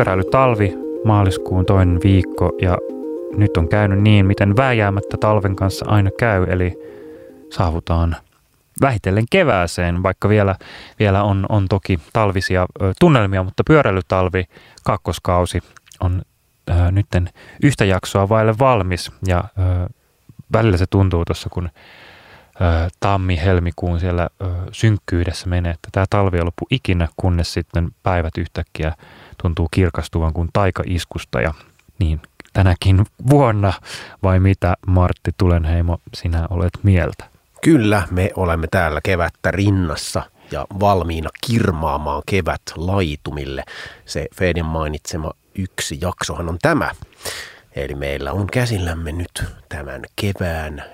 pyöräilytalvi, maaliskuun toinen viikko ja nyt on käynyt niin, miten vääjäämättä talven kanssa aina käy, eli saavutaan vähitellen kevääseen, vaikka vielä, vielä on, on toki talvisia tunnelmia, mutta pyöräilytalvi kakkoskausi on ö, nytten yhtä jaksoa vaille valmis ja ö, välillä se tuntuu tuossa, kun tammi-helmikuun siellä synkkyydessä menee, että tämä talvi ei loppu ikinä, kunnes sitten päivät yhtäkkiä tuntuu kirkastuvan kuin taikaiskusta ja niin tänäkin vuonna, vai mitä Martti Tulenheimo sinä olet mieltä? Kyllä, me olemme täällä kevättä rinnassa ja valmiina kirmaamaan kevät laitumille. Se Fedin mainitsema yksi jaksohan on tämä. Eli meillä on käsillämme nyt tämän kevään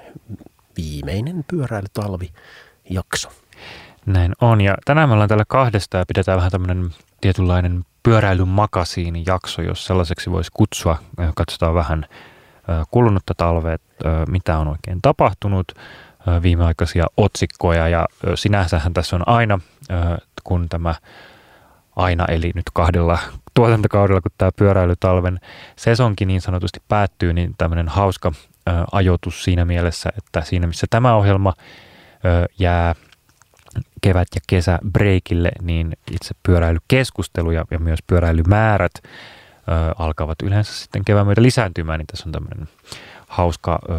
viimeinen pyöräilytalvi jakso. Näin on. Ja tänään me ollaan täällä kahdesta ja pidetään vähän tämmöinen tietynlainen pyöräilymakasiini jakso, jos sellaiseksi voisi kutsua. Katsotaan vähän kulunutta talvea, mitä on oikein tapahtunut, viimeaikaisia otsikkoja ja sinänsähän tässä on aina, kun tämä aina, eli nyt kahdella tuotantokaudella, kun tämä pyöräilytalven sesonkin niin sanotusti päättyy, niin tämmöinen hauska ajoitus siinä mielessä, että siinä missä tämä ohjelma jää kevät- ja kesä breakille, niin itse pyöräilykeskustelu ja, ja myös pyöräilymäärät ö, alkavat yleensä sitten kevään myötä lisääntymään, niin tässä on tämmöinen hauska, ö,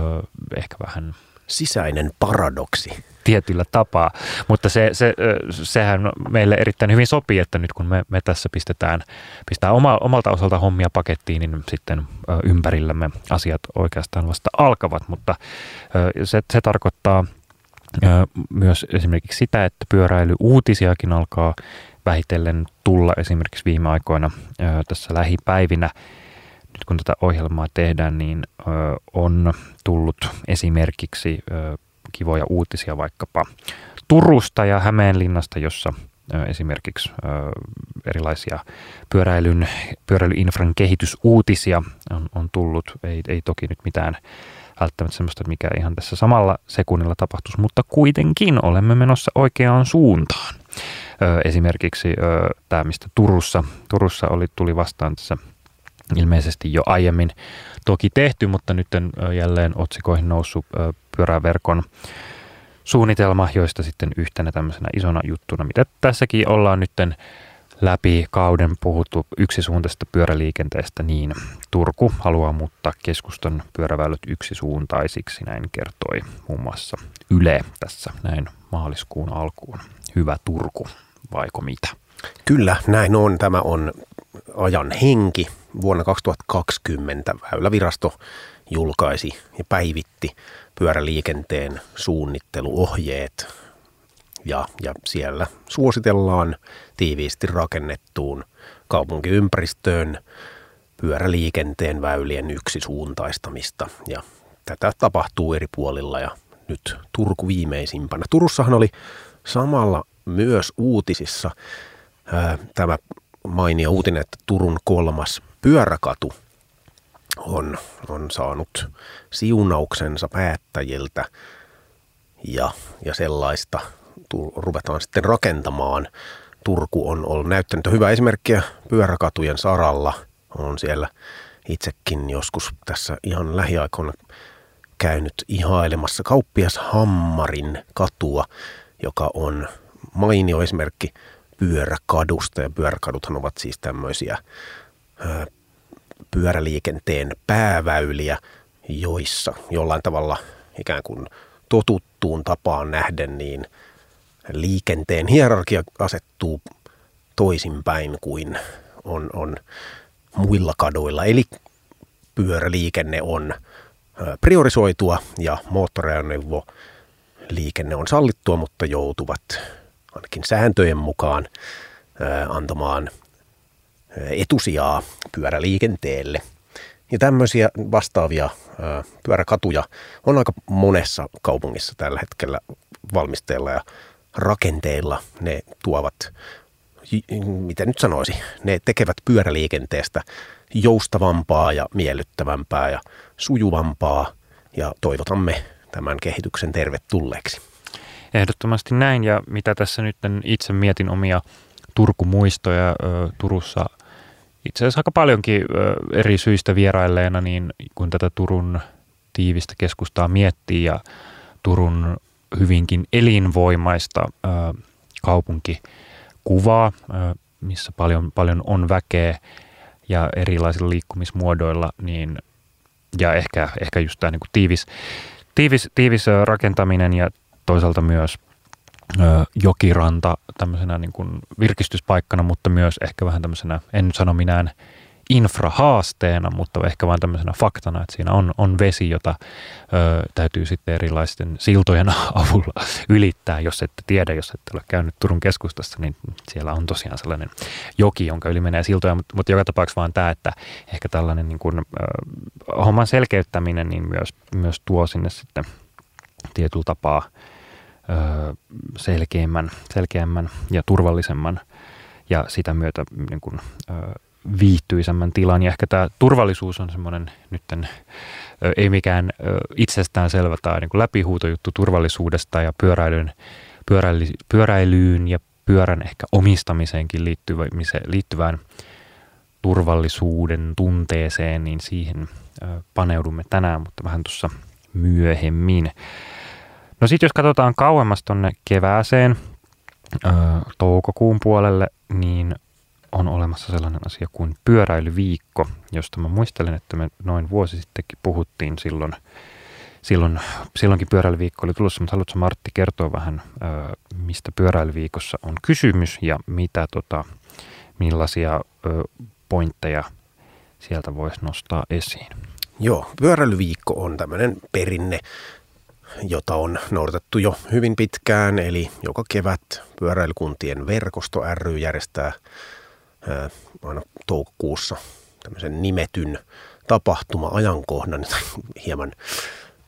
ehkä vähän sisäinen paradoksi. Tietyllä tapaa, mutta se, se, sehän meille erittäin hyvin sopii, että nyt kun me, me tässä pistetään, pistetään oma, omalta osalta hommia pakettiin, niin sitten ympärillämme asiat oikeastaan vasta alkavat, mutta se, se tarkoittaa myös esimerkiksi sitä, että pyöräilyuutisiakin alkaa vähitellen tulla esimerkiksi viime aikoina tässä lähipäivinä nyt kun tätä ohjelmaa tehdään, niin on tullut esimerkiksi kivoja uutisia vaikkapa Turusta ja Hämeenlinnasta, jossa esimerkiksi erilaisia pyöräilyn, pyöräilyinfran kehitysuutisia on, on tullut. Ei, ei toki nyt mitään välttämättä semmoista, mikä ihan tässä samalla sekunnilla tapahtuisi, mutta kuitenkin olemme menossa oikeaan suuntaan. Esimerkiksi tämä, mistä Turussa, Turussa oli, tuli vastaan tässä ilmeisesti jo aiemmin toki tehty, mutta nyt jälleen otsikoihin noussut pyöräverkon suunnitelma, joista sitten yhtenä tämmöisenä isona juttuna, mitä tässäkin ollaan nytten läpi kauden puhuttu yksisuuntaisesta pyöräliikenteestä, niin Turku haluaa muuttaa keskustan pyöräväylät yksisuuntaisiksi, näin kertoi muun muassa Yle tässä näin maaliskuun alkuun. Hyvä Turku, vaiko mitä? Kyllä, näin on. Tämä on ajan henki. Vuonna 2020 Väylävirasto julkaisi ja päivitti pyöräliikenteen suunnitteluohjeet ja, ja siellä suositellaan tiiviisti rakennettuun kaupunkiympäristöön pyöräliikenteen väylien yksisuuntaistamista ja tätä tapahtuu eri puolilla ja nyt Turku viimeisimpänä. Turussahan oli samalla myös uutisissa ää, tämä mainio uutinen, että Turun kolmas pyöräkatu on, on saanut siunauksensa päättäjiltä ja, ja sellaista ruvetaan sitten rakentamaan. Turku on ollut näyttänyt hyvää esimerkkiä pyöräkatujen saralla. On siellä itsekin joskus tässä ihan lähiaikoina käynyt ihailemassa kauppias Hammarin katua, joka on mainio esimerkki pyöräkadusta. Ja pyöräkaduthan ovat siis tämmöisiä pyöräliikenteen pääväyliä, joissa jollain tavalla ikään kuin totuttuun tapaan nähden, niin liikenteen hierarkia asettuu toisinpäin kuin on, on muilla kaduilla. Eli pyöräliikenne on priorisoitua ja moottoriajoneuvo liikenne on sallittua, mutta joutuvat ainakin sääntöjen mukaan antamaan etusijaa pyöräliikenteelle. Ja tämmöisiä vastaavia pyöräkatuja on aika monessa kaupungissa tällä hetkellä valmisteilla ja rakenteilla. Ne tuovat, miten nyt sanoisi, ne tekevät pyöräliikenteestä joustavampaa ja miellyttävämpää ja sujuvampaa ja toivotamme tämän kehityksen tervetulleeksi. Ehdottomasti näin ja mitä tässä nyt itse mietin omia Turkumuistoja Turussa itse asiassa aika paljonkin eri syistä vierailleena, niin kun tätä Turun tiivistä keskustaa miettii ja Turun hyvinkin elinvoimaista kaupunkikuvaa, missä paljon, paljon on väkeä ja erilaisilla liikkumismuodoilla, niin, ja ehkä, ehkä just tämä niin kuin tiivis, tiivis, tiivis rakentaminen ja toisaalta myös jokiranta tämmöisenä niin kuin virkistyspaikkana, mutta myös ehkä vähän tämmöisenä, en nyt sano minään infrahaasteena, mutta ehkä vain tämmöisenä faktana, että siinä on, on vesi, jota ö, täytyy sitten erilaisten siltojen avulla ylittää. Jos ette tiedä, jos ette ole käynyt Turun keskustassa, niin siellä on tosiaan sellainen joki, jonka yli menee siltoja, mutta, mutta joka tapauksessa vaan tämä, että ehkä tällainen niin kuin, ö, homman selkeyttäminen niin myös, myös tuo sinne sitten tietyllä tapaa ö, selkeämmän, selkeämmän ja turvallisemman ja sitä myötä niin kuin, ö, viihtyisemmän tilan. Ja ehkä tämä turvallisuus on semmoinen nytten ei mikään itsestään selvä tai niin läpihuutojuttu turvallisuudesta ja pyöräilyyn, pyöräily, pyöräilyyn ja pyörän ehkä omistamiseenkin liittyvään turvallisuuden tunteeseen, niin siihen paneudumme tänään, mutta vähän tuossa myöhemmin. No sitten jos katsotaan kauemmas tuonne kevääseen, toukokuun puolelle, niin on olemassa sellainen asia kuin pyöräilyviikko, josta mä muistelen, että me noin vuosi sittenkin puhuttiin silloin. Silloin, silloinkin pyöräilyviikko oli tulossa, mutta haluatko Martti kertoa vähän, mistä pyöräilyviikossa on kysymys ja mitä, tota, millaisia pointteja sieltä voisi nostaa esiin? Joo, pyöräilyviikko on tämmöinen perinne, jota on noudatettu jo hyvin pitkään, eli joka kevät pyöräilykuntien verkosto ry järjestää aina toukokuussa tämmöisen nimetyn tapahtuma-ajankohdan, hieman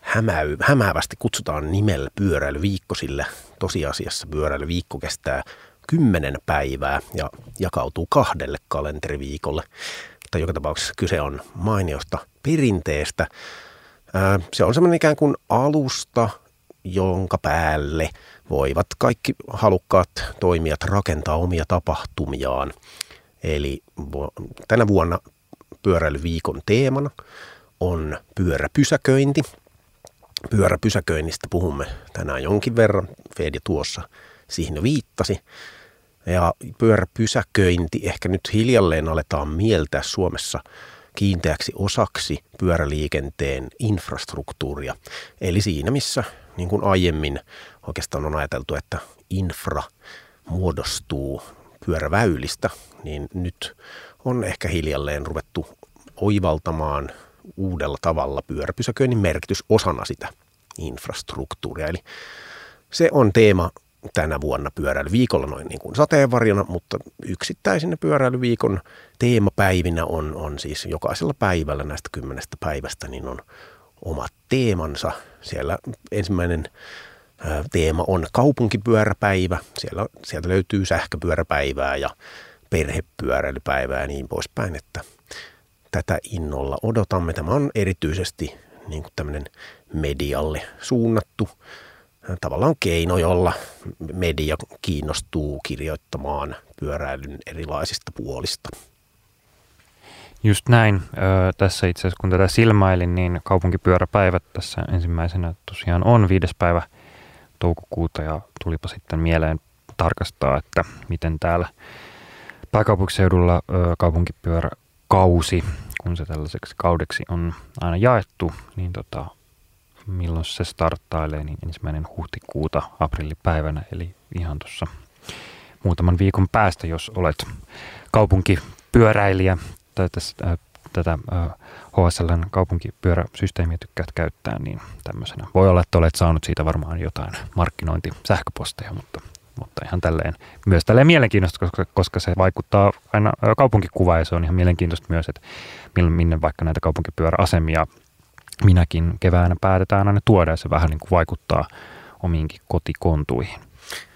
hämäy, hämäävästi kutsutaan nimellä pyöräilyviikko, sillä tosiasiassa pyöräilyviikko kestää kymmenen päivää ja jakautuu kahdelle kalenteriviikolle. Mutta joka tapauksessa kyse on mainiosta perinteestä. Se on semmoinen ikään kuin alusta, jonka päälle voivat kaikki halukkaat toimijat rakentaa omia tapahtumiaan. Eli tänä vuonna pyöräilyviikon teemana on pyöräpysäköinti. Pyöräpysäköinnistä puhumme tänään jonkin verran. Fedi tuossa siihen viittasi. Ja pyöräpysäköinti ehkä nyt hiljalleen aletaan mieltää Suomessa kiinteäksi osaksi pyöräliikenteen infrastruktuuria. Eli siinä, missä niin kuin aiemmin oikeastaan on ajateltu, että infra muodostuu pyöräväylistä, niin nyt on ehkä hiljalleen ruvettu oivaltamaan uudella tavalla pyöräpysäköinnin merkitys osana sitä infrastruktuuria. Eli se on teema tänä vuonna pyöräilyviikolla noin niin kuin sateenvarjona, mutta yksittäisinä pyöräilyviikon teemapäivinä on, on siis jokaisella päivällä näistä kymmenestä päivästä niin on omat teemansa. Siellä ensimmäinen teema on kaupunkipyöräpäivä. Siellä, sieltä löytyy sähköpyöräpäivää ja perhepyöräilypäivää ja niin poispäin, että tätä innolla odotamme. Tämä on erityisesti niin kuin tämmöinen medialle suunnattu tavallaan keino, jolla media kiinnostuu kirjoittamaan pyöräilyn erilaisista puolista. Just näin. tässä itse asiassa kun tätä silmäilin, niin kaupunkipyöräpäivät tässä ensimmäisenä tosiaan on viides päivä – toukokuuta ja tulipa sitten mieleen tarkastaa, että miten täällä pääkaupunkiseudulla kaupunkipyöräkausi, kun se tällaiseksi kaudeksi on aina jaettu, niin tota, milloin se starttailee, niin ensimmäinen huhtikuuta aprillipäivänä, eli ihan tuossa muutaman viikon päästä, jos olet kaupunkipyöräilijä tai tässä, tätä HSLn kaupunkipyöräsysteemiä tykkäät käyttää, niin tämmöisenä. Voi olla, että olet saanut siitä varmaan jotain markkinointisähköposteja, mutta, mutta ihan tälleen, myös tälleen mielenkiintoista, koska, koska se vaikuttaa aina kaupunkikuvaan ja se on ihan mielenkiintoista myös, että minne vaikka näitä kaupunkipyöräasemia minäkin keväänä päätetään aina tuoda ja se vähän niin kuin vaikuttaa omiinkin kotikontuihin.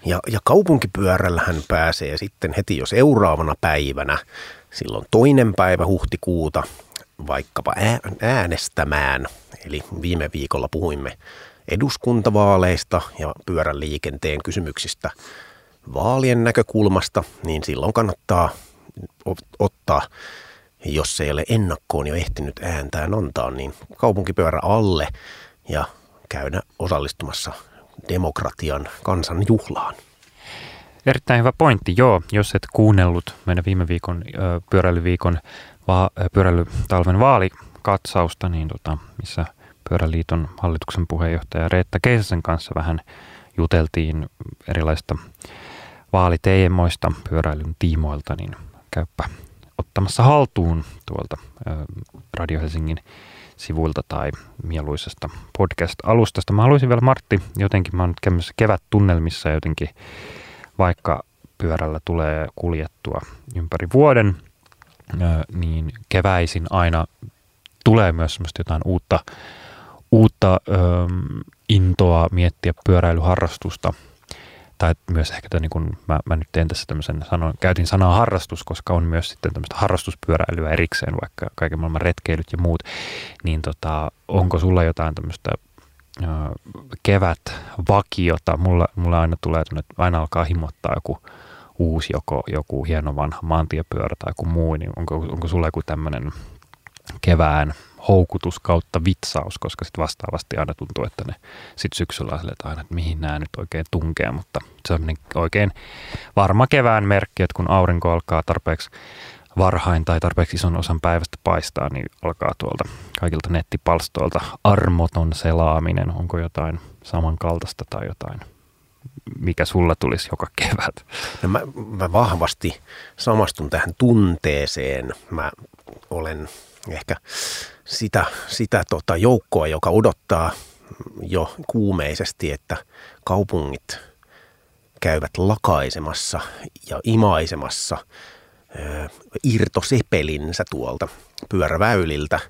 Ja, ja kaupunkipyörällähän pääsee sitten heti jo seuraavana päivänä, silloin toinen päivä huhtikuuta, vaikkapa äänestämään. Eli viime viikolla puhuimme eduskuntavaaleista ja pyörän liikenteen kysymyksistä vaalien näkökulmasta, niin silloin kannattaa ottaa jos ei ole ennakkoon jo ehtinyt ääntään antaa, niin kaupunkipyörä alle ja käydä osallistumassa demokratian kansan juhlaan. Erittäin hyvä pointti, joo. Jos et kuunnellut meidän viime viikon pyöräilyviikon pyöräilytalven vaalikatsausta, niin tota, missä Pyöräliiton hallituksen puheenjohtaja Reetta Keisasen kanssa vähän juteltiin erilaista vaaliteemoista pyöräilyn tiimoilta, niin käyppä ottamassa haltuun tuolta Radio Helsingin sivuilta tai mieluisesta podcast-alustasta. Mä haluaisin vielä Martti, jotenkin mä oon nyt kevät tunnelmissa jotenkin, vaikka pyörällä tulee kuljettua ympäri vuoden, niin keväisin aina tulee myös semmoista jotain uutta, uutta intoa miettiä pyöräilyharrastusta – tai myös ehkä tämän, niin kun mä, mä nyt teen tässä tämmöisen, sanon, käytin sanaa harrastus, koska on myös sitten tämmöistä harrastuspyöräilyä erikseen, vaikka kaiken maailman retkeilyt ja muut, niin tota, onko sulla jotain tämmöistä kevät vakiota, mulla, mulla aina tulee, että aina alkaa himottaa joku uusi, joko joku hieno vanha maantiepyörä tai joku muu, niin onko, onko sulla joku tämmöinen kevään houkutus kautta vitsaus, koska sitten vastaavasti aina tuntuu, että ne sitten syksyllä on että aina, että mihin nämä nyt oikein tunkee, mutta se on oikein varma kevään merkki, että kun aurinko alkaa tarpeeksi varhain tai tarpeeksi ison osan päivästä paistaa, niin alkaa tuolta kaikilta nettipalstoilta armoton selaaminen. Onko jotain samankaltaista tai jotain, mikä sulla tulisi joka kevät? No mä, mä vahvasti samastun tähän tunteeseen. Mä olen ehkä sitä, sitä tota joukkoa, joka odottaa jo kuumeisesti, että kaupungit käyvät lakaisemassa ja imaisemassa irtosepelinsä tuolta pyöräväyliltä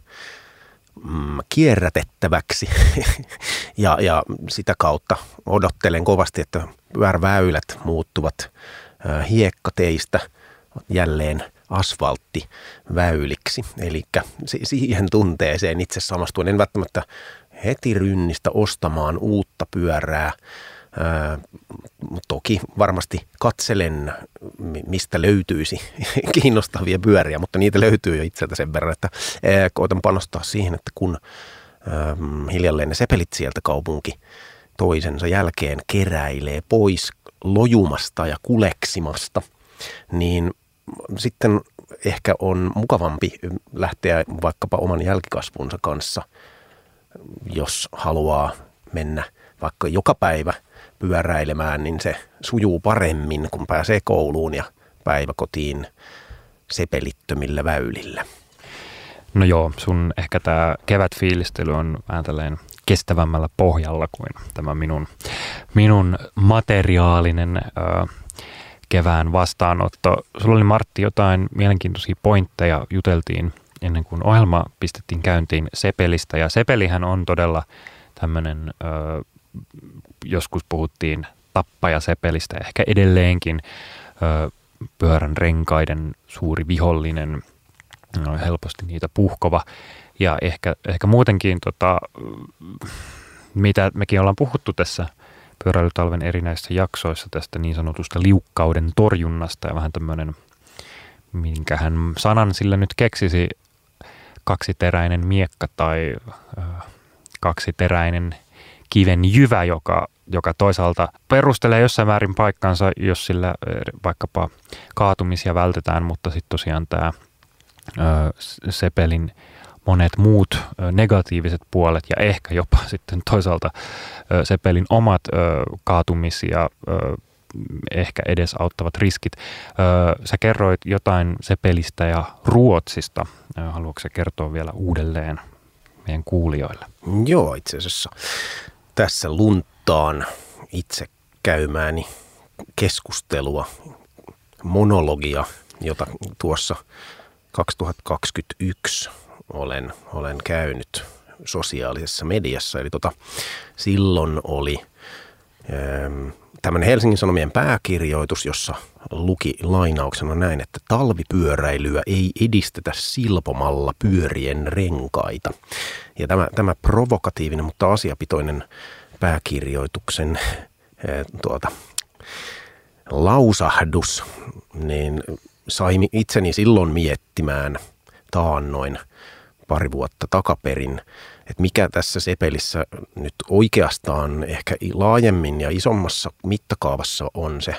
mm, kierrätettäväksi. ja, ja sitä kautta odottelen kovasti, että pyöräväylät muuttuvat hiekkateistä jälleen asfalttiväyliksi. Eli siihen tunteeseen itse samastuen. En välttämättä heti rynnistä ostamaan uutta pyörää. Toki varmasti katselen, mistä löytyisi kiinnostavia pyöriä, mutta niitä löytyy jo itseltä sen verran, että koitan panostaa siihen, että kun hiljalleen ne sepelit sieltä kaupunki toisensa jälkeen keräilee pois lojumasta ja kuleksimasta, niin sitten ehkä on mukavampi lähteä vaikkapa oman jälkikasvunsa kanssa, jos haluaa mennä vaikka joka päivä pyöräilemään, niin se sujuu paremmin, kun pääsee kouluun ja päiväkotiin sepelittömillä väylillä. No joo, sun ehkä tämä kevätfiilistely on vähän tällainen kestävämmällä pohjalla kuin tämä minun, minun materiaalinen ö, kevään vastaanotto. Sulla oli Martti jotain mielenkiintoisia pointteja, juteltiin ennen kuin ohjelma pistettiin käyntiin Sepelistä. Ja Sepelihän on todella tämmöinen, joskus puhuttiin tappaja Sepelistä, ehkä edelleenkin ö, pyörän renkaiden suuri vihollinen, no, helposti niitä puhkova. Ja ehkä, ehkä muutenkin, tota, mitä mekin ollaan puhuttu tässä – pyöräilytalven erinäisissä jaksoissa tästä niin sanotusta liukkauden torjunnasta ja vähän tämmöinen, minkähän sanan sillä nyt keksisi, kaksiteräinen miekka tai äh, kaksiteräinen kiven jyvä, joka, joka toisaalta perustelee jossain määrin paikkansa, jos sillä vaikkapa kaatumisia vältetään, mutta sitten tosiaan tämä Sepelin monet muut negatiiviset puolet ja ehkä jopa sitten toisaalta Sepelin omat kaatumisia ehkä edes auttavat riskit. Sä kerroit jotain Sepelistä ja Ruotsista. Haluatko sä kertoa vielä uudelleen meidän kuulijoille? Joo, itse asiassa tässä lunttaan itse käymääni keskustelua, monologia, jota tuossa 2021 olen, olen käynyt sosiaalisessa mediassa. Eli tota, silloin oli ähm, tämmöinen Helsingin Sanomien pääkirjoitus, jossa luki lainauksena näin, että talvipyöräilyä ei edistetä silpomalla pyörien renkaita. Ja tämä, tämä provokatiivinen, mutta asiapitoinen pääkirjoituksen äh, tuota, lausahdus, niin sai itseni silloin miettimään – taannoin pari vuotta takaperin, että mikä tässä sepelissä nyt oikeastaan ehkä laajemmin ja isommassa mittakaavassa on se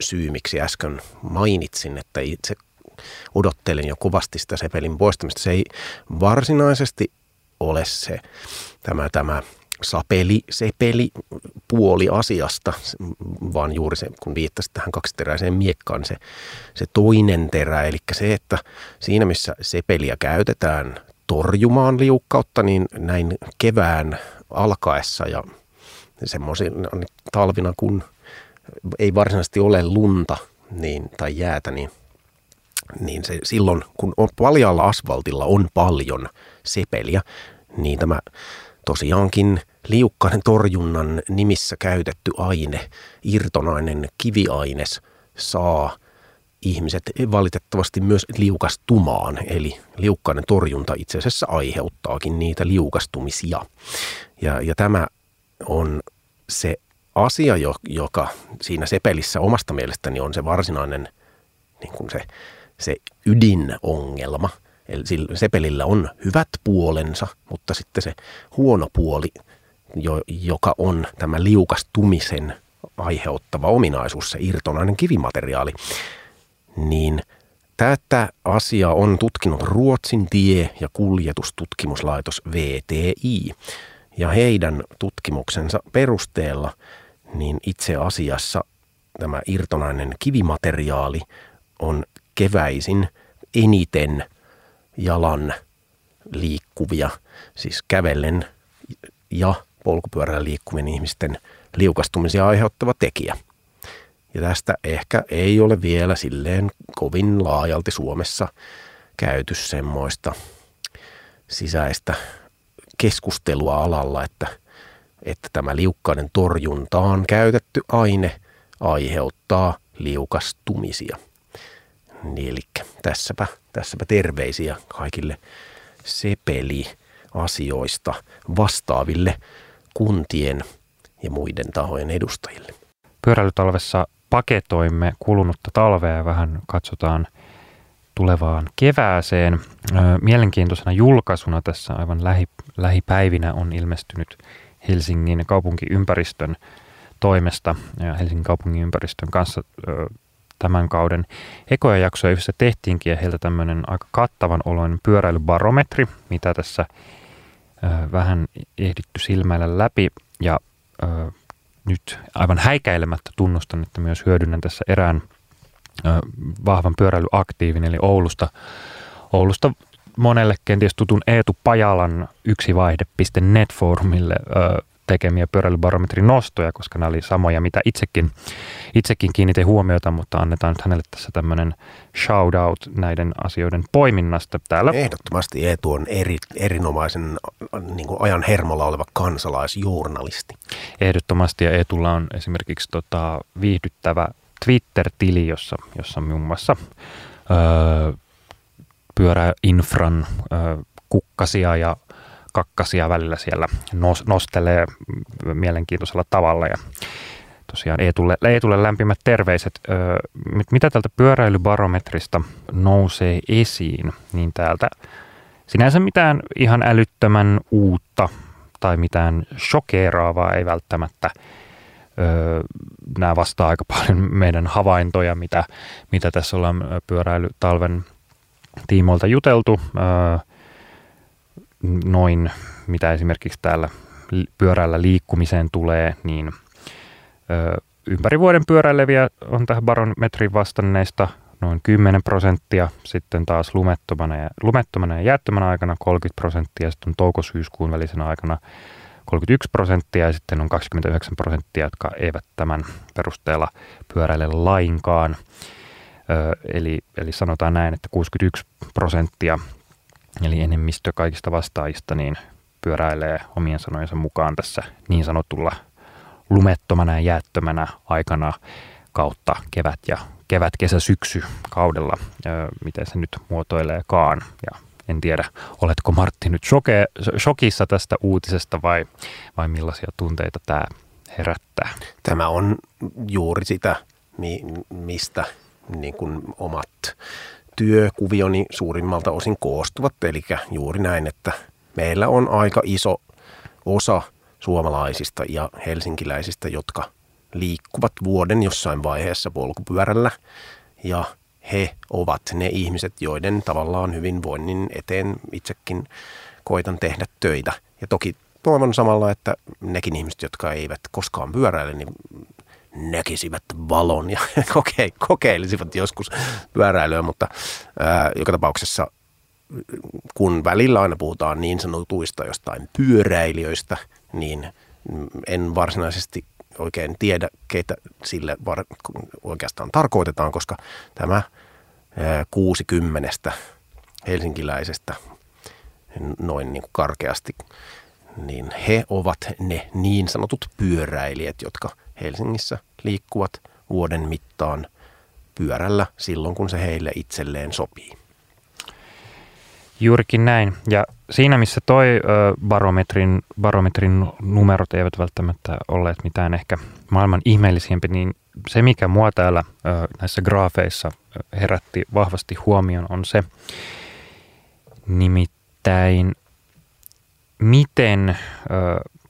syy, miksi äsken mainitsin, että itse odottelin jo kovasti sitä sepelin poistamista. Se ei varsinaisesti ole se tämä, tämä sapeli, sepeli puoli asiasta, vaan juuri se, kun viittasit tähän kaksiteräiseen miekkaan, se, se toinen terä, eli se, että siinä missä sepeliä käytetään torjumaan liukkautta, niin näin kevään alkaessa ja semmoisina talvina, kun ei varsinaisesti ole lunta niin, tai jäätä, niin, niin se silloin, kun on paljalla asfaltilla on paljon sepeliä, niin tämä tosiaankin liukkainen torjunnan nimissä käytetty aine, irtonainen kiviaines, saa ihmiset valitettavasti myös liukastumaan. Eli liukkainen torjunta itse asiassa aiheuttaakin niitä liukastumisia. Ja, ja tämä on se asia, joka siinä sepelissä omasta mielestäni on se varsinainen niin kuin se, se ydinongelma – Eli sepelillä on hyvät puolensa, mutta sitten se huono puoli, jo, joka on tämä liukastumisen aiheuttava ominaisuus, se irtonainen kivimateriaali, niin tätä asiaa on tutkinut Ruotsin tie- ja kuljetustutkimuslaitos VTI. Ja heidän tutkimuksensa perusteella niin itse asiassa tämä irtonainen kivimateriaali on keväisin eniten – jalan liikkuvia, siis kävellen ja polkupyörällä liikkuvien ihmisten liukastumisia aiheuttava tekijä. Ja tästä ehkä ei ole vielä silleen kovin laajalti Suomessa käyty semmoista sisäistä keskustelua alalla, että, että tämä liukkaiden torjuntaan käytetty aine aiheuttaa liukastumisia. Niin, eli tässäpä, tässäpä terveisiä kaikille sepeli-asioista vastaaville kuntien ja muiden tahojen edustajille. Pyöräilytalvessa paketoimme kulunutta talvea ja vähän katsotaan tulevaan kevääseen. Mielenkiintoisena julkaisuna tässä aivan lähi, lähipäivinä on ilmestynyt Helsingin kaupunkiympäristön toimesta ja Helsingin kaupungin ympäristön kanssa tämän kauden ekoja jaksoja yhdessä tehtiinkin ja heiltä tämmöinen aika kattavan oloinen pyöräilybarometri, mitä tässä vähän ehditty silmäillä läpi ja nyt aivan häikäilemättä tunnustan, että myös hyödynnän tässä erään vahvan pyöräilyaktiivin eli Oulusta, Oulusta monelle kenties tutun Eetu Pajalan yksivaihde.net-foorumille tekemiä pyöräilybarometrin nostoja, koska nämä oli samoja, mitä itsekin, itsekin kiinnitin huomiota, mutta annetaan nyt hänelle tässä tämmöinen shout out näiden asioiden poiminnasta täällä. Ehdottomasti Eetu on eri, erinomaisen niin kuin ajan hermolla oleva kansalaisjournalisti. Ehdottomasti ja Eetulla on esimerkiksi tota, viihdyttävä Twitter-tili, jossa, jossa muun muassa öö, pyöräinfran öö, kukkasia ja kakkasia välillä siellä nostelee mielenkiintoisella tavalla ja tosiaan Eetulle, Eetulle lämpimät terveiset. Mitä tältä pyöräilybarometrista nousee esiin, niin täältä sinänsä mitään ihan älyttömän uutta tai mitään shokeeraavaa ei välttämättä nämä vastaa aika paljon meidän havaintoja, mitä, mitä tässä ollaan pyöräilytalven tiimoilta juteltu noin, mitä esimerkiksi täällä pyörällä liikkumiseen tulee, niin ympäri vuoden pyöräileviä on tähän barometrin vastanneista noin 10 prosenttia, sitten taas lumettomana ja, lumettomana ja jäättömänä aikana 30 prosenttia, sitten on touko-syyskuun välisenä aikana 31 prosenttia ja sitten on 29 prosenttia, jotka eivät tämän perusteella pyöräile lainkaan. Eli, eli sanotaan näin, että 61 prosenttia eli enemmistö kaikista vastaajista, niin pyöräilee omien sanojensa mukaan tässä niin sanotulla lumettomana ja jäättömänä aikana kautta kevät ja kevät, kesä, syksy kaudella, miten se nyt muotoileekaan. Ja en tiedä, oletko Martti nyt shoke, shokissa tästä uutisesta vai, vai millaisia tunteita tämä herättää? Tämä on juuri sitä, mistä niin kuin omat työkuvioni suurimmalta osin koostuvat. Eli juuri näin, että meillä on aika iso osa suomalaisista ja helsinkiläisistä, jotka liikkuvat vuoden jossain vaiheessa polkupyörällä. Ja he ovat ne ihmiset, joiden tavallaan hyvinvoinnin eteen itsekin koitan tehdä töitä. Ja toki toivon samalla, että nekin ihmiset, jotka eivät koskaan pyöräile, niin näkisivät valon ja kokeilisivat joskus pyöräilyä, mutta ää, joka tapauksessa kun välillä aina puhutaan niin sanotuista jostain pyöräilijöistä, niin en varsinaisesti oikein tiedä, keitä sille var- oikeastaan tarkoitetaan, koska tämä 60 helsinkiläisestä noin niin kuin karkeasti, niin he ovat ne niin sanotut pyöräilijät, jotka Helsingissä liikkuvat vuoden mittaan pyörällä silloin, kun se heille itselleen sopii. Juurikin näin. Ja siinä, missä toi barometrin, barometrin numerot eivät välttämättä olleet mitään ehkä maailman ihmeellisempi, niin se, mikä mua täällä näissä graafeissa herätti vahvasti huomioon, on se nimittäin, miten,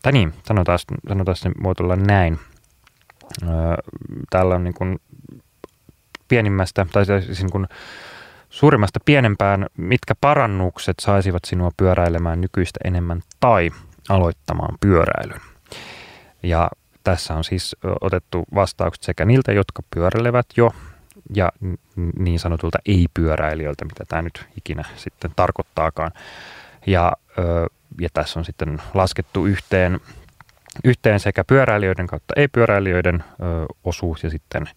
tai niin, sanotaan, sanotaan se muotoilla näin. Täällä on niin kuin pienimmästä, tai siis niin kuin suurimmasta pienempään, mitkä parannukset saisivat sinua pyöräilemään nykyistä enemmän tai aloittamaan pyöräilyn. Ja tässä on siis otettu vastaukset sekä niiltä, jotka pyöräilevät jo, ja niin sanotulta ei-pyöräilijöiltä, mitä tämä nyt ikinä sitten tarkoittaakaan. Ja, ja tässä on sitten laskettu yhteen, yhteen sekä pyöräilijöiden kautta ei-pyöräilijöiden osuus ja sitten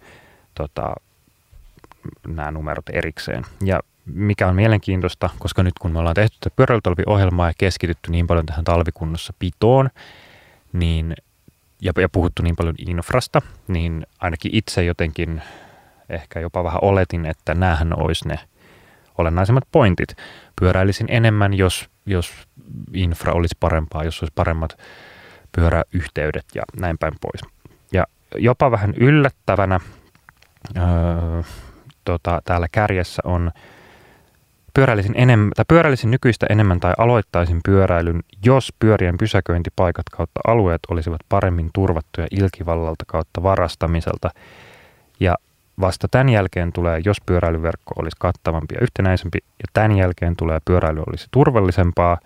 tota, nämä numerot erikseen. Ja mikä on mielenkiintoista, koska nyt kun me ollaan tehty tätä pyöräilytalviohjelmaa ja keskitytty niin paljon tähän talvikunnossa pitoon, niin, ja, ja puhuttu niin paljon infrasta, niin ainakin itse jotenkin ehkä jopa vähän oletin, että näähän olisi ne olennaisemmat pointit. Pyöräilisin enemmän, jos, jos infra olisi parempaa, jos olisi paremmat pyöräyhteydet ja näin päin pois. Ja jopa vähän yllättävänä öö, tota, täällä kärjessä on pyöräilisin, enemmän, tai pyöräilisin nykyistä enemmän tai aloittaisin pyöräilyn, jos pyörien pysäköintipaikat kautta alueet olisivat paremmin turvattuja ilkivallalta kautta varastamiselta. Ja vasta tämän jälkeen tulee, jos pyöräilyverkko olisi kattavampi ja yhtenäisempi, ja tämän jälkeen tulee pyöräily olisi turvallisempaa.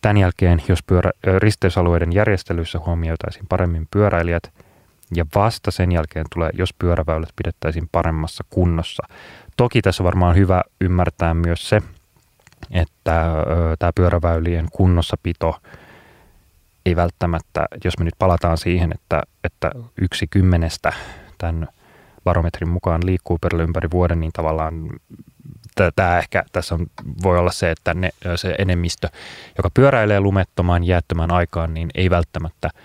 Tämän jälkeen, jos pyörä, risteysalueiden järjestelyissä huomioitaisiin paremmin pyöräilijät – ja vasta sen jälkeen tulee, jos pyöräväylät pidettäisiin paremmassa kunnossa. Toki tässä on varmaan hyvä ymmärtää myös se, että tämä pyöräväylien kunnossapito ei välttämättä, jos me nyt palataan siihen, että, että yksi kymmenestä tämän barometrin mukaan liikkuu pyörällä ympäri vuoden, niin tavallaan tämä ehkä tässä on, voi olla se, että ne, se enemmistö, joka pyöräilee lumettomaan jäättömään aikaan, niin ei välttämättä –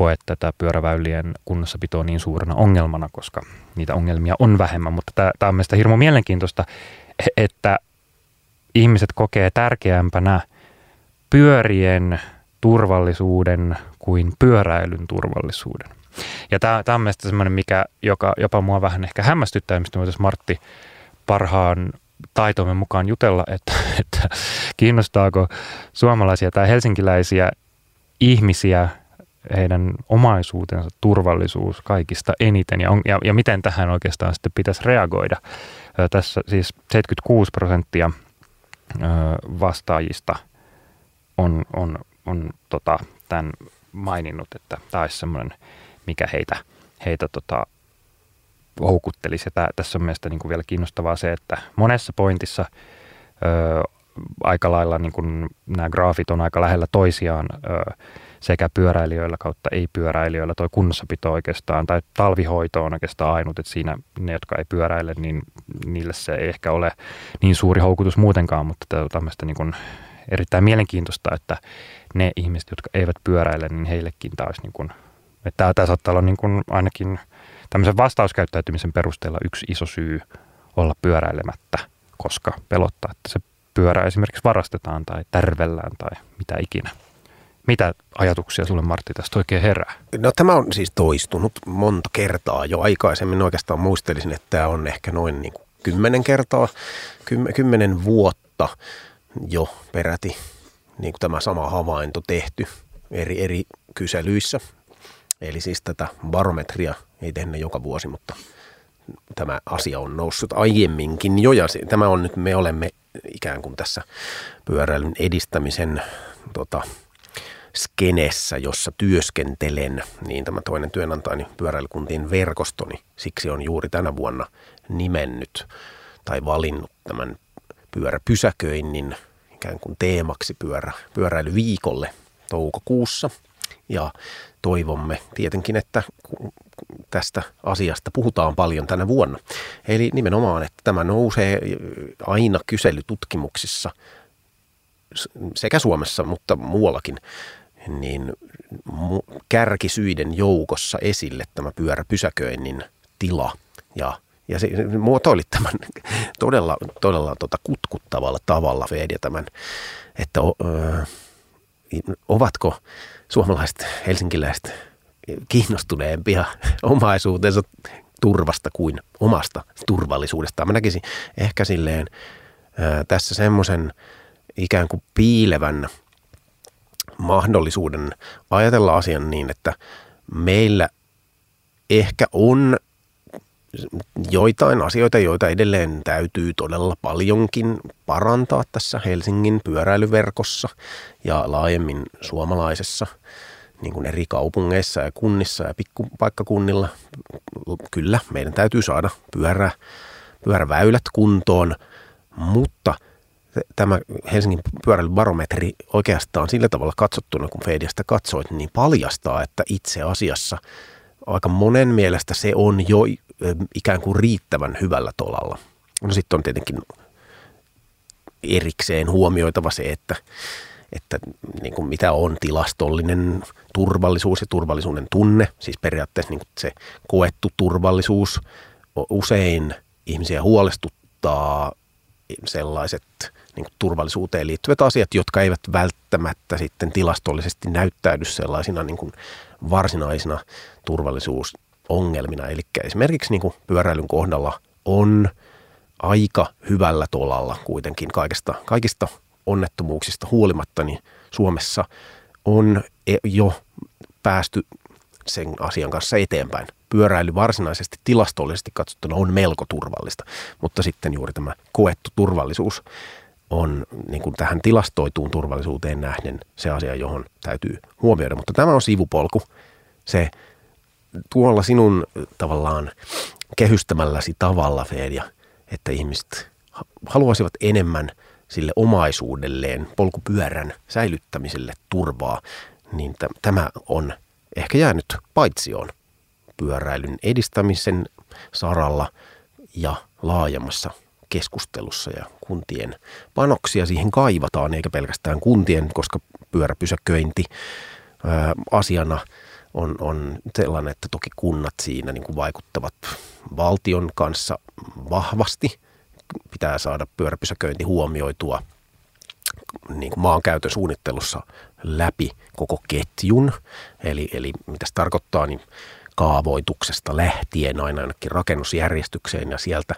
koe tätä pyöräväylien kunnossapitoa niin suurena ongelmana, koska niitä ongelmia on vähemmän. Mutta tämä, tämä on mielestäni hirmu mielenkiintoista, että ihmiset kokee tärkeämpänä pyörien turvallisuuden kuin pyöräilyn turvallisuuden. Ja tämä, tämä on mielestäni semmoinen, mikä joka, jopa mua vähän ehkä hämmästyttää, mistä Martti parhaan taitomme mukaan jutella, että, että kiinnostaako suomalaisia tai helsinkiläisiä ihmisiä heidän omaisuutensa turvallisuus kaikista eniten ja, on, ja, ja miten tähän oikeastaan sitten pitäisi reagoida. Tässä siis 76 prosenttia vastaajista on, on, on tota, tämän maininnut, että tämä olisi semmoinen, mikä heitä, heitä tota, houkuttelisi. Ja tämä, tässä on mielestäni niin vielä kiinnostavaa se, että monessa pointissa ö, aika lailla niin kuin nämä graafit on aika lähellä toisiaan. Ö, sekä pyöräilijöillä kautta ei-pyöräilijöillä. Toi kunnossapito oikeastaan, tai talvihoito on oikeastaan ainut, että siinä ne, jotka ei pyöräile, niin niille se ei ehkä ole niin suuri houkutus muutenkaan, mutta tämä tämmöistä niin kuin erittäin mielenkiintoista, että ne ihmiset, jotka eivät pyöräile, niin heillekin taas niin kuin, että tämä saattaa olla niin kuin ainakin tämmöisen vastauskäyttäytymisen perusteella yksi iso syy olla pyöräilemättä, koska pelottaa, että se pyörä esimerkiksi varastetaan tai tärvellään tai mitä ikinä. Mitä ajatuksia sulle Martti tästä oikein herää? No tämä on siis toistunut monta kertaa jo aikaisemmin. Oikeastaan muistelisin, että tämä on ehkä noin niin kuin kymmenen kertaa, kymmenen vuotta jo peräti niin kuin tämä sama havainto tehty eri, eri kyselyissä. Eli siis tätä barometria ei tehdä joka vuosi, mutta tämä asia on noussut aiemminkin jo ja tämä on nyt, me olemme ikään kuin tässä pyöräilyn edistämisen tota, skenessä, jossa työskentelen, niin tämä toinen työnantajani pyöräilykuntien verkostoni, siksi on juuri tänä vuonna nimennyt tai valinnut tämän pyöräpysäköinnin ikään kuin teemaksi pyörä, pyöräilyviikolle toukokuussa. Ja toivomme tietenkin, että tästä asiasta puhutaan paljon tänä vuonna. Eli nimenomaan, että tämä nousee aina kyselytutkimuksissa sekä Suomessa, mutta muuallakin, niin kärkisyiden joukossa esille tämä pyöräpysäköinnin tila ja ja se, se muotoili tämän todella, todella tota kutkuttavalla tavalla Fedia tämän, että ö, ovatko suomalaiset, helsinkiläiset kiinnostuneempia omaisuutensa turvasta kuin omasta turvallisuudesta. Mä näkisin ehkä silleen tässä semmoisen ikään kuin piilevän mahdollisuuden ajatella asian niin, että meillä ehkä on joitain asioita, joita edelleen täytyy todella paljonkin parantaa tässä Helsingin pyöräilyverkossa ja laajemmin suomalaisessa niin kuin eri kaupungeissa ja kunnissa ja pikkupaikkakunnilla. Kyllä, meidän täytyy saada pyörä, pyöräväylät kuntoon, mutta tämä Helsingin pyöräilybarometri oikeastaan sillä tavalla katsottuna, kun Fediasta katsoit, niin paljastaa, että itse asiassa aika monen mielestä se on jo ikään kuin riittävän hyvällä tolalla. No sitten on tietenkin erikseen huomioitava se, että, että niin kuin mitä on tilastollinen turvallisuus ja turvallisuuden tunne, siis periaatteessa niin kuin se koettu turvallisuus usein ihmisiä huolestuttaa sellaiset niin kuin turvallisuuteen liittyvät asiat, jotka eivät välttämättä sitten tilastollisesti näyttäydy sellaisina niin kuin varsinaisina turvallisuus ongelmina. Eli esimerkiksi niin kuin pyöräilyn kohdalla on aika hyvällä tolalla kuitenkin kaikista, kaikista onnettomuuksista huolimatta, niin Suomessa on e- jo päästy sen asian kanssa eteenpäin. Pyöräily varsinaisesti tilastollisesti katsottuna on melko turvallista, mutta sitten juuri tämä koettu turvallisuus on niin kuin tähän tilastoituun turvallisuuteen nähden se asia, johon täytyy huomioida. Mutta tämä on sivupolku. Se tuolla sinun tavallaan kehystämälläsi tavalla, Feedia, että ihmiset haluaisivat enemmän sille omaisuudelleen, polkupyörän säilyttämiselle turvaa, niin t- tämä on ehkä jäänyt paitsioon pyöräilyn edistämisen saralla ja laajemmassa keskustelussa ja kuntien panoksia siihen kaivataan, eikä pelkästään kuntien, koska pyöräpysäköinti ää, asiana – on, on sellainen, että toki kunnat siinä niin kuin vaikuttavat valtion kanssa vahvasti. Pitää saada pyöräpysäköinti huomioitua niin kuin maankäytön suunnittelussa läpi koko ketjun. Eli, eli mitä se tarkoittaa, niin kaavoituksesta lähtien aina ainakin rakennusjärjestykseen ja sieltä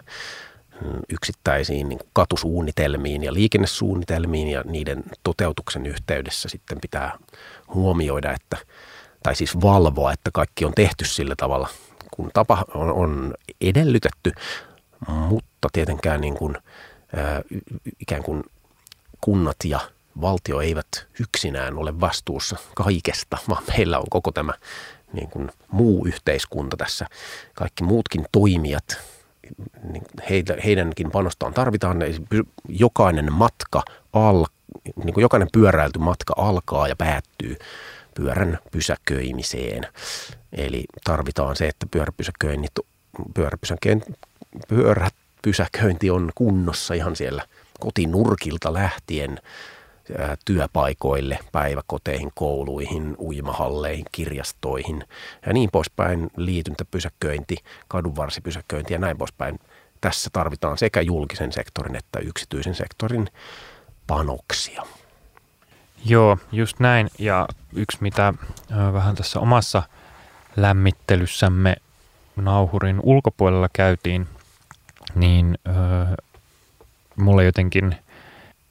mm, yksittäisiin niin katusuunnitelmiin ja liikennesuunnitelmiin ja niiden toteutuksen yhteydessä sitten pitää huomioida, että – tai siis valvoa, että kaikki on tehty sillä tavalla, kun tapa on, edellytetty, mutta tietenkään niin kuin, ää, ikään kuin kunnat ja valtio eivät yksinään ole vastuussa kaikesta, vaan meillä on koko tämä niin kuin muu yhteiskunta tässä, kaikki muutkin toimijat, niin heidänkin panostaan tarvitaan. Jokainen matka, al, niin kuin jokainen pyöräilty matka alkaa ja päättyy pyörän pysäköimiseen. Eli tarvitaan se, että pyöräpysäköinnit, pyöräpysäköinti on kunnossa ihan siellä kotinurkilta lähtien työpaikoille, päiväkoteihin, kouluihin, uimahalleihin, kirjastoihin ja niin poispäin, liityntäpysäköinti, kadunvarsipysäköinti ja näin poispäin. Tässä tarvitaan sekä julkisen sektorin että yksityisen sektorin panoksia. Joo, just näin. Ja yksi, mitä vähän tässä omassa lämmittelyssämme nauhurin ulkopuolella käytiin niin mulle jotenkin,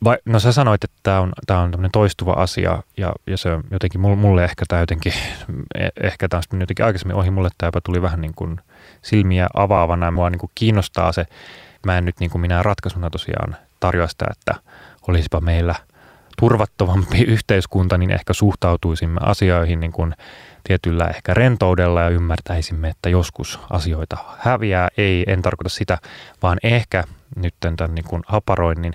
vai, no sä sanoit, että tämä on, tää on tämmöinen toistuva asia ja, ja se on jotenkin, mulle ehkä tämä jotenkin, e, ehkä taas jotenkin aikaisemmin ohi, mulle tämä tuli vähän niin kuin silmiä avaavana. Ja mua niin kuin kiinnostaa se, mä en nyt niin kuin minä ratkaisuna tosiaan tarjoa sitä, että olisipa meillä turvattomampi yhteiskunta, niin ehkä suhtautuisimme asioihin niin kuin tietyllä ehkä rentoudella ja ymmärtäisimme, että joskus asioita häviää. Ei, en tarkoita sitä, vaan ehkä nyt tämän niin kuin haparoinnin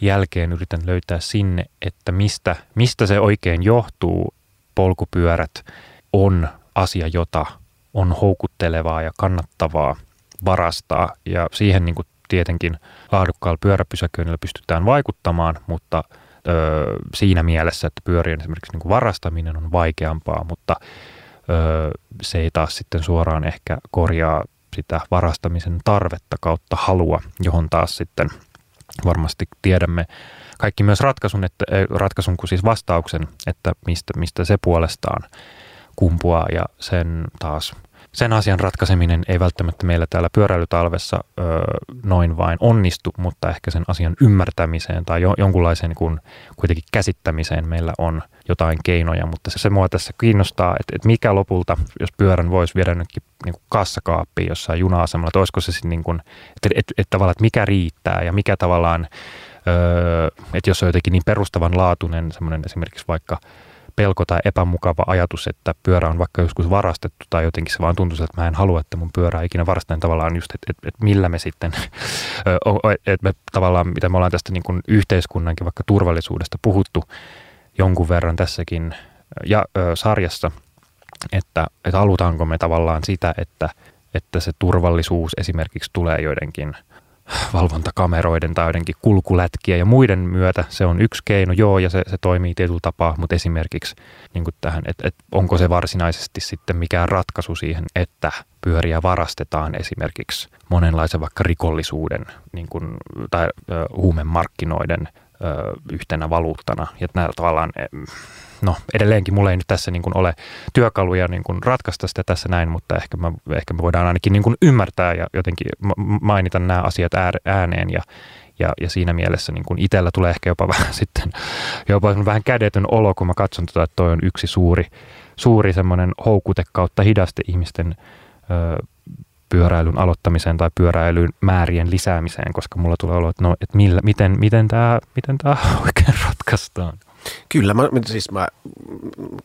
jälkeen yritän löytää sinne, että mistä, mistä se oikein johtuu. Polkupyörät on asia, jota on houkuttelevaa ja kannattavaa varastaa ja siihen niin kuin tietenkin laadukkaalla pyöräpysäköinnillä pystytään vaikuttamaan, mutta ö, siinä mielessä, että pyörien esimerkiksi niin kuin varastaminen on vaikeampaa, mutta ö, se ei taas sitten suoraan ehkä korjaa sitä varastamisen tarvetta kautta halua, johon taas sitten varmasti tiedämme kaikki myös ratkaisun, että, ratkaisun kuin siis vastauksen, että mistä, mistä se puolestaan kumpuaa ja sen taas sen asian ratkaiseminen ei välttämättä meillä täällä pyöräilytalvessa ö, noin vain onnistu, mutta ehkä sen asian ymmärtämiseen tai jo, jonkunlaiseen niin kuin, kuitenkin käsittämiseen meillä on jotain keinoja, mutta se, se mua tässä kiinnostaa, että, että mikä lopulta, jos pyörän voisi viedä nytkin niin kuin kassakaappiin jossain juna-asemalla, että olisiko se sitten niin kuin, että, että, että tavallaan, että mikä riittää ja mikä tavallaan, öö, että jos on jotenkin niin perustavanlaatuinen semmoinen esimerkiksi vaikka – pelko tai epämukava ajatus, että pyörä on vaikka joskus varastettu tai jotenkin se vaan tuntuu, että mä en halua, että mun pyörä ikinä varastetaan tavallaan just, että, että, että millä me sitten, että me tavallaan, mitä me ollaan tästä niin kuin yhteiskunnankin vaikka turvallisuudesta puhuttu jonkun verran tässäkin ja, ö, sarjassa, että, että halutaanko me tavallaan sitä, että, että se turvallisuus esimerkiksi tulee joidenkin – valvontakameroiden tai joidenkin kulkulätkiä ja muiden myötä se on yksi keino, joo, ja se, se toimii tietyllä tapaa, mutta esimerkiksi niin tähän, että, että onko se varsinaisesti sitten mikään ratkaisu siihen, että pyöriä varastetaan esimerkiksi monenlaisen vaikka rikollisuuden niin kuin, tai ö, huumemarkkinoiden yhtenä valuuttana. Ja nämä tavallaan no edelleenkin mulla ei nyt tässä niin kuin ole työkaluja niin kuin ratkaista sitä tässä näin, mutta ehkä, mä, ehkä me voidaan ainakin niin kuin ymmärtää ja jotenkin mainita nämä asiat ääneen ja, ja, ja siinä mielessä niin kuin itsellä tulee ehkä jopa vähän sitten jopa vähän kädetön olo, kun mä katson tota, että toi on yksi suuri, suuri semmoinen houkute kautta hidaste ihmisten ö, pyöräilyn aloittamiseen tai pyöräilyn määrien lisäämiseen, koska mulla tulee olo, että, no, että millä, miten, miten tämä miten tää oikein ratkaistaan. Kyllä, mä, siis mä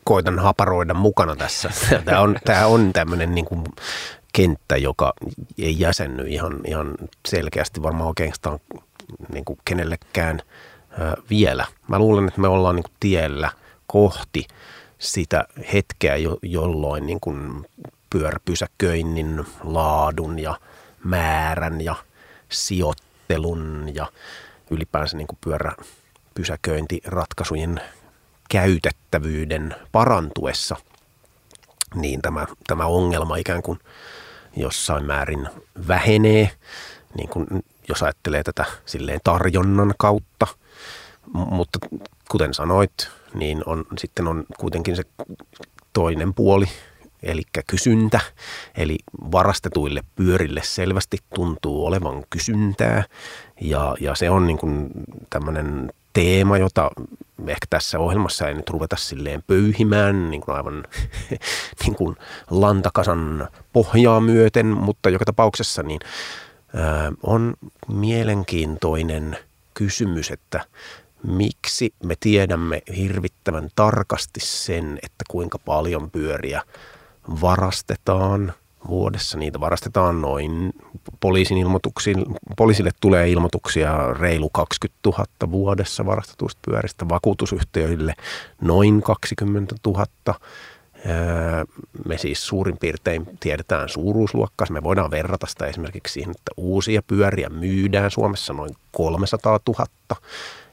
koitan haparoida mukana tässä. Tämä on, tämä on tämmöinen niin kuin kenttä, joka ei jäsenny ihan, ihan selkeästi varmaan oikeastaan niin kuin kenellekään vielä. Mä luulen, että me ollaan niin kuin tiellä kohti sitä hetkeä, jo, jolloin niin kuin pyöräpysäköinnin laadun ja määrän ja sijoittelun ja ylipäänsä niin kuin pyörä, pysäköintiratkaisujen käytettävyyden parantuessa, niin tämä, tämä ongelma ikään kuin jossain määrin vähenee, niin kuin jos ajattelee tätä silleen tarjonnan kautta. Mutta kuten sanoit, niin on, sitten on kuitenkin se toinen puoli, eli kysyntä. Eli varastetuille pyörille selvästi tuntuu olevan kysyntää ja, ja se on niin tämmöinen teema, jota ehkä tässä ohjelmassa ei nyt ruveta silleen pöyhimään niin kuin aivan niin kuin lantakasan pohjaa myöten, mutta joka tapauksessa niin ää, on mielenkiintoinen kysymys, että miksi me tiedämme hirvittävän tarkasti sen, että kuinka paljon pyöriä varastetaan – vuodessa. Niitä varastetaan noin poliisin. Poliisille tulee ilmoituksia reilu 20 000 vuodessa varastetuista pyöristä, vakuutusyhtiöille noin 20 000. Me siis suurin piirtein tiedetään suuruusluokkaa. Me voidaan verrata sitä esimerkiksi siihen, että uusia pyöriä myydään Suomessa noin 300 000.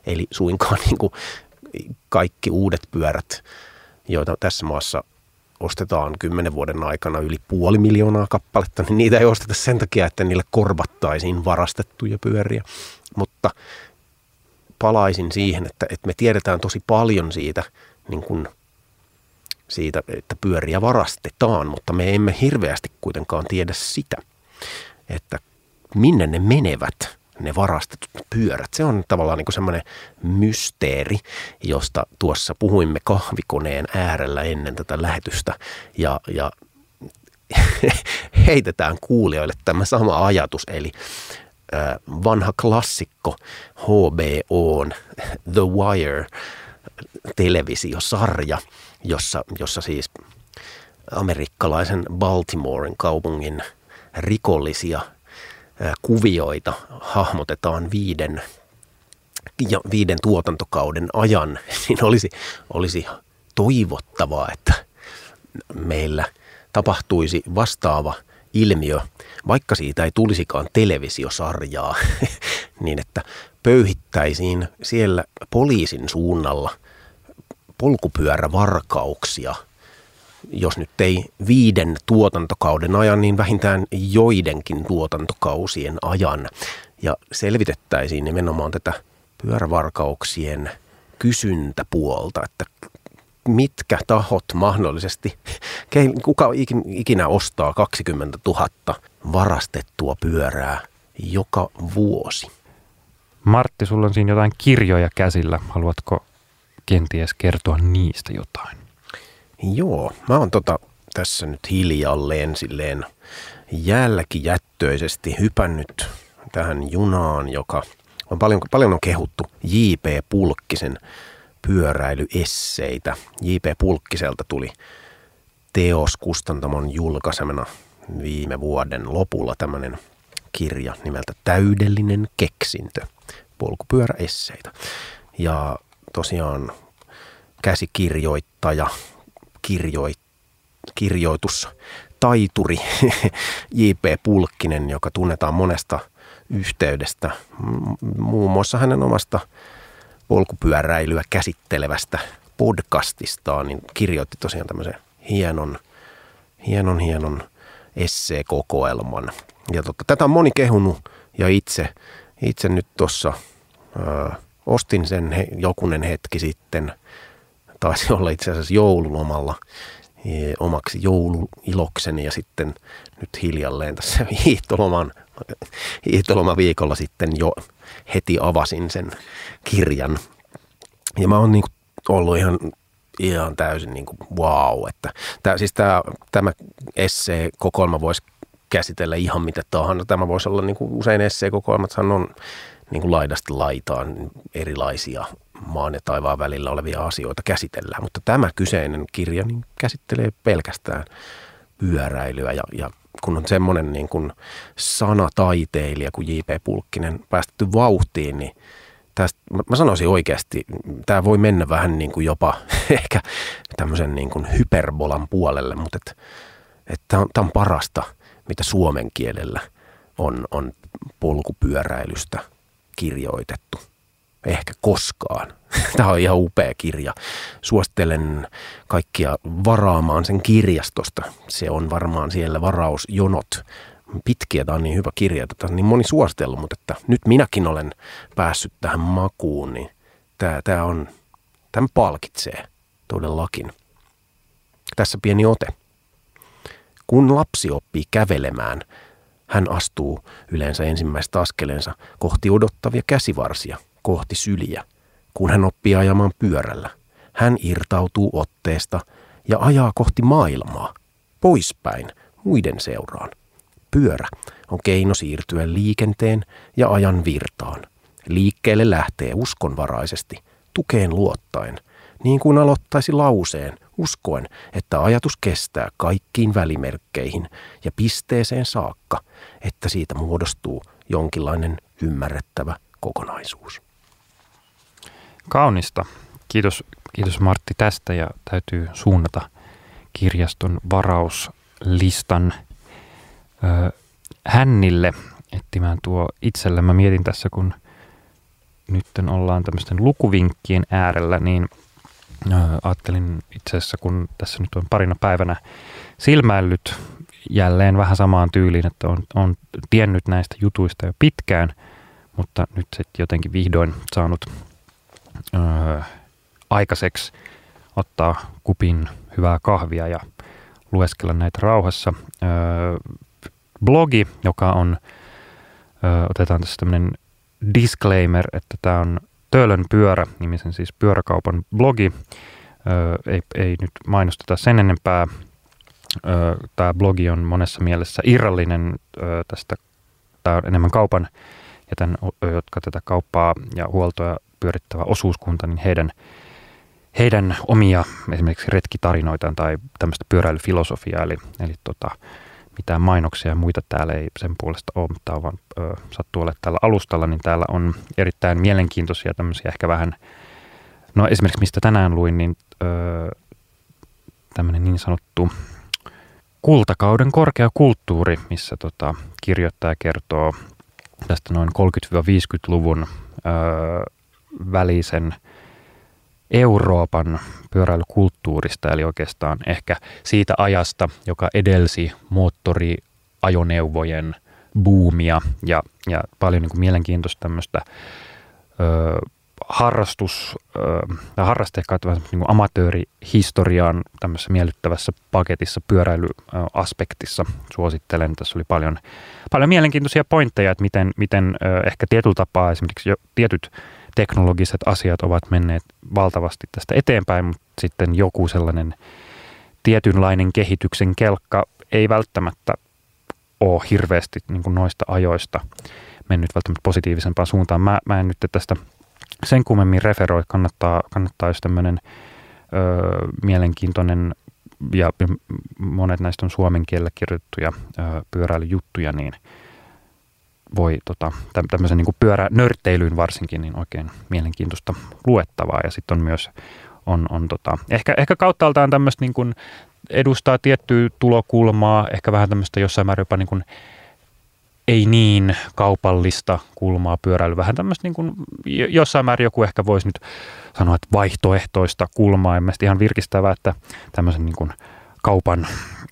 Eli suinkaan niin kuin kaikki uudet pyörät, joita tässä maassa ostetaan kymmenen vuoden aikana yli puoli miljoonaa kappaletta, niin niitä ei osteta sen takia, että niille korvattaisiin varastettuja pyöriä. Mutta palaisin siihen, että, että me tiedetään tosi paljon siitä, niin kuin siitä, että pyöriä varastetaan, mutta me emme hirveästi kuitenkaan tiedä sitä, että minne ne menevät, ne varastetut pyörät. Se on tavallaan niin semmoinen mysteeri, josta tuossa puhuimme kahvikoneen äärellä ennen tätä lähetystä. Ja, ja heitetään kuulijoille tämä sama ajatus, eli vanha klassikko HBO The Wire televisiosarja, jossa, jossa siis amerikkalaisen Baltimoren kaupungin rikollisia kuvioita hahmotetaan viiden, ja viiden tuotantokauden ajan, niin olisi, olisi toivottavaa, että meillä tapahtuisi vastaava ilmiö, vaikka siitä ei tulisikaan televisiosarjaa, niin että pöyhittäisiin siellä poliisin suunnalla polkupyörävarkauksia – jos nyt ei viiden tuotantokauden ajan, niin vähintään joidenkin tuotantokausien ajan. Ja selvitettäisiin nimenomaan tätä pyörävarkauksien kysyntäpuolta, että mitkä tahot mahdollisesti, kuka ikinä ostaa 20 000 varastettua pyörää joka vuosi. Martti, sulla on siinä jotain kirjoja käsillä. Haluatko kenties kertoa niistä jotain? Joo, mä oon tota tässä nyt hiljalleen silleen jälkijättöisesti hypännyt tähän junaan, joka on paljon, paljon on kehuttu J.P. Pulkkisen pyöräilyesseitä. J.P. Pulkkiselta tuli Teos Kustantamon julkaisemana viime vuoden lopulla tämmöinen kirja nimeltä Täydellinen keksintö, polkupyöräesseitä. Ja tosiaan käsikirjoittaja kirjoi, kirjoitustaituri J.P. Pulkkinen, joka tunnetaan monesta yhteydestä, muun muassa hänen omasta polkupyöräilyä käsittelevästä podcastistaan, niin kirjoitti tosiaan tämmöisen hienon, hienon, hienon esseekokoelman. Ja totta, tätä on moni kehunut ja itse, itse nyt tuossa ostin sen he, jokunen hetki sitten – taisi olla itse asiassa joululomalla e, omaksi jouluilokseni ja sitten nyt hiljalleen tässä hiihtoloman, viikolla sitten jo heti avasin sen kirjan. Ja mä oon niin ollut ihan, ihan täysin niin kuin wow, että tää, siis tää, tämä essee-kokoelma voisi käsitellä ihan mitä tahansa. Tämä voisi olla niin kuin usein essee-kokoelmathan on niin kuin laidasta laitaan erilaisia maan ja taivaan välillä olevia asioita käsitellään. Mutta tämä kyseinen kirja niin käsittelee pelkästään pyöräilyä ja, ja kun on semmoinen niin kuin sanataiteilija kuin J.P. Pulkkinen päästetty vauhtiin, niin tästä, mä sanoisin oikeasti, tämä voi mennä vähän niin kuin jopa ehkä tämmöisen niin kuin hyperbolan puolelle, mutta että et tämä on, on parasta, mitä suomen kielellä on, on polkupyöräilystä kirjoitettu ehkä koskaan. Tämä on ihan upea kirja. Suosittelen kaikkia varaamaan sen kirjastosta. Se on varmaan siellä varausjonot pitkiä. Tämä on niin hyvä kirja. Tätä on niin moni suositellut, mutta että nyt minäkin olen päässyt tähän makuun, niin tämä, tämä on, tämä palkitsee todellakin. Tässä pieni ote. Kun lapsi oppii kävelemään, hän astuu yleensä ensimmäistä askelensa kohti odottavia käsivarsia – kohti syliä, kun hän oppii ajamaan pyörällä. Hän irtautuu otteesta ja ajaa kohti maailmaa, poispäin, muiden seuraan. Pyörä on keino siirtyä liikenteen ja ajan virtaan. Liikkeelle lähtee uskonvaraisesti, tukeen luottaen, niin kuin aloittaisi lauseen, uskoen, että ajatus kestää kaikkiin välimerkkeihin ja pisteeseen saakka, että siitä muodostuu jonkinlainen ymmärrettävä kokonaisuus. Kaunista. Kiitos, kiitos Martti tästä ja täytyy suunnata kirjaston varauslistan ö, hännille etsimään tuo itselle. Mä mietin tässä, kun nyt ollaan tämmöisten lukuvinkkien äärellä, niin ajattelin itse asiassa, kun tässä nyt on parina päivänä silmäillyt jälleen vähän samaan tyyliin, että on, on tiennyt näistä jutuista jo pitkään, mutta nyt sitten jotenkin vihdoin saanut ö, aikaiseksi ottaa kupin hyvää kahvia ja lueskella näitä rauhassa. Ö, blogi, joka on otetaan tässä tämmöinen disclaimer, että tämä on Töölön pyörä, nimisen siis pyöräkaupan blogi. Ei, ei nyt mainosteta sen enempää. Tämä blogi on monessa mielessä irrallinen tästä, tämä on enemmän kaupan ja tämän, jotka tätä kauppaa ja huoltoa pyörittävä osuuskunta, niin heidän, heidän omia esimerkiksi retkitarinoitaan tai tämmöistä pyöräilyfilosofiaa, eli, eli tota, mitään mainoksia ja muita täällä ei sen puolesta ole, mutta tämä on vaan, ö, sattuu tällä alustalla, niin täällä on erittäin mielenkiintoisia tämmöisiä ehkä vähän, no esimerkiksi mistä tänään luin, niin ö, tämmöinen niin sanottu kultakauden korkea kulttuuri, missä tota, kirjoittaja kertoo tästä noin 30-50-luvun ö, välisen Euroopan pyöräilykulttuurista, eli oikeastaan ehkä siitä ajasta, joka edelsi moottoriajoneuvojen buumia ja, ja paljon niin kuin mielenkiintoista tämmöistä ö, harrastus, ö, harraste niin amatöörihistoriaan tämmöisessä miellyttävässä paketissa, pyöräilyaspektissa suosittelen. Tässä oli paljon, paljon mielenkiintoisia pointteja, että miten, miten ö, ehkä tietyllä tapaa esimerkiksi jo tietyt teknologiset asiat ovat menneet valtavasti tästä eteenpäin, mutta sitten joku sellainen tietynlainen kehityksen kelkka ei välttämättä ole hirveästi niin kuin noista ajoista mennyt välttämättä positiivisempaan suuntaan. Mä, mä en nyt tästä sen kummemmin referoi, kannattaa, kannattaa jos tämmöinen ö, mielenkiintoinen ja monet näistä on suomen kielellä kirjoitettuja ö, pyöräilyjuttuja, niin – voi tota, tämmöisen niin pyöränörtteilyyn varsinkin niin oikein mielenkiintoista luettavaa. Ja sitten on myös on, on tota, ehkä, ehkä kauttaaltaan tämmöistä niin kuin edustaa tiettyä tulokulmaa, ehkä vähän tämmöistä jossain määrin jopa niin kuin ei niin kaupallista kulmaa pyöräily, vähän tämmöistä niin kuin, jossain määrin joku ehkä voisi nyt sanoa, että vaihtoehtoista kulmaa, en ihan virkistävää, että tämmöisen niin kuin kaupan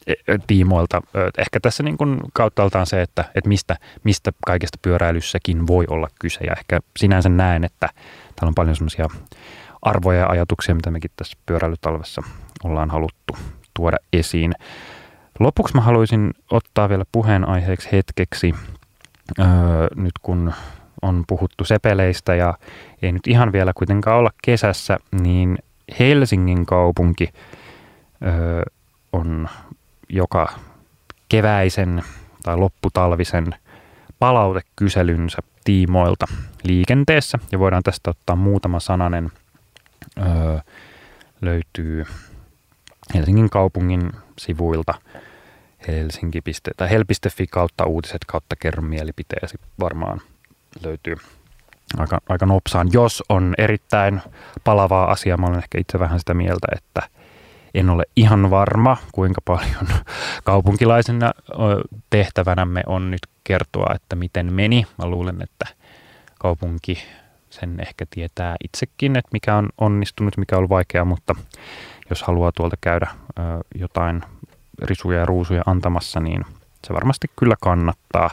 e, e, tiimoilta. Ehkä tässä niin kuin kauttaaltaan se, että, että mistä, mistä kaikesta pyöräilyssäkin voi olla kyse. Ja ehkä sinänsä näen, että täällä on paljon semmoisia arvoja ja ajatuksia, mitä mekin tässä pyöräilytalvessa ollaan haluttu tuoda esiin. Lopuksi mä haluaisin ottaa vielä puheenaiheeksi hetkeksi, öö, nyt kun on puhuttu sepeleistä ja ei nyt ihan vielä kuitenkaan olla kesässä, niin Helsingin kaupunki öö, on joka keväisen tai lopputalvisen palautekyselynsä tiimoilta liikenteessä. Ja voidaan tästä ottaa muutama sananen. Öö, löytyy Helsingin kaupungin sivuilta helsinki. tai kautta uutiset kautta kerro mielipiteesi varmaan löytyy aika, aika nopsaan. Jos on erittäin palavaa asiaa, mä olen ehkä itse vähän sitä mieltä, että – en ole ihan varma, kuinka paljon kaupunkilaisena tehtävänämme on nyt kertoa, että miten meni. Mä luulen, että kaupunki sen ehkä tietää itsekin, että mikä on onnistunut, mikä on vaikeaa, mutta jos haluaa tuolta käydä jotain risuja ja ruusuja antamassa, niin se varmasti kyllä kannattaa.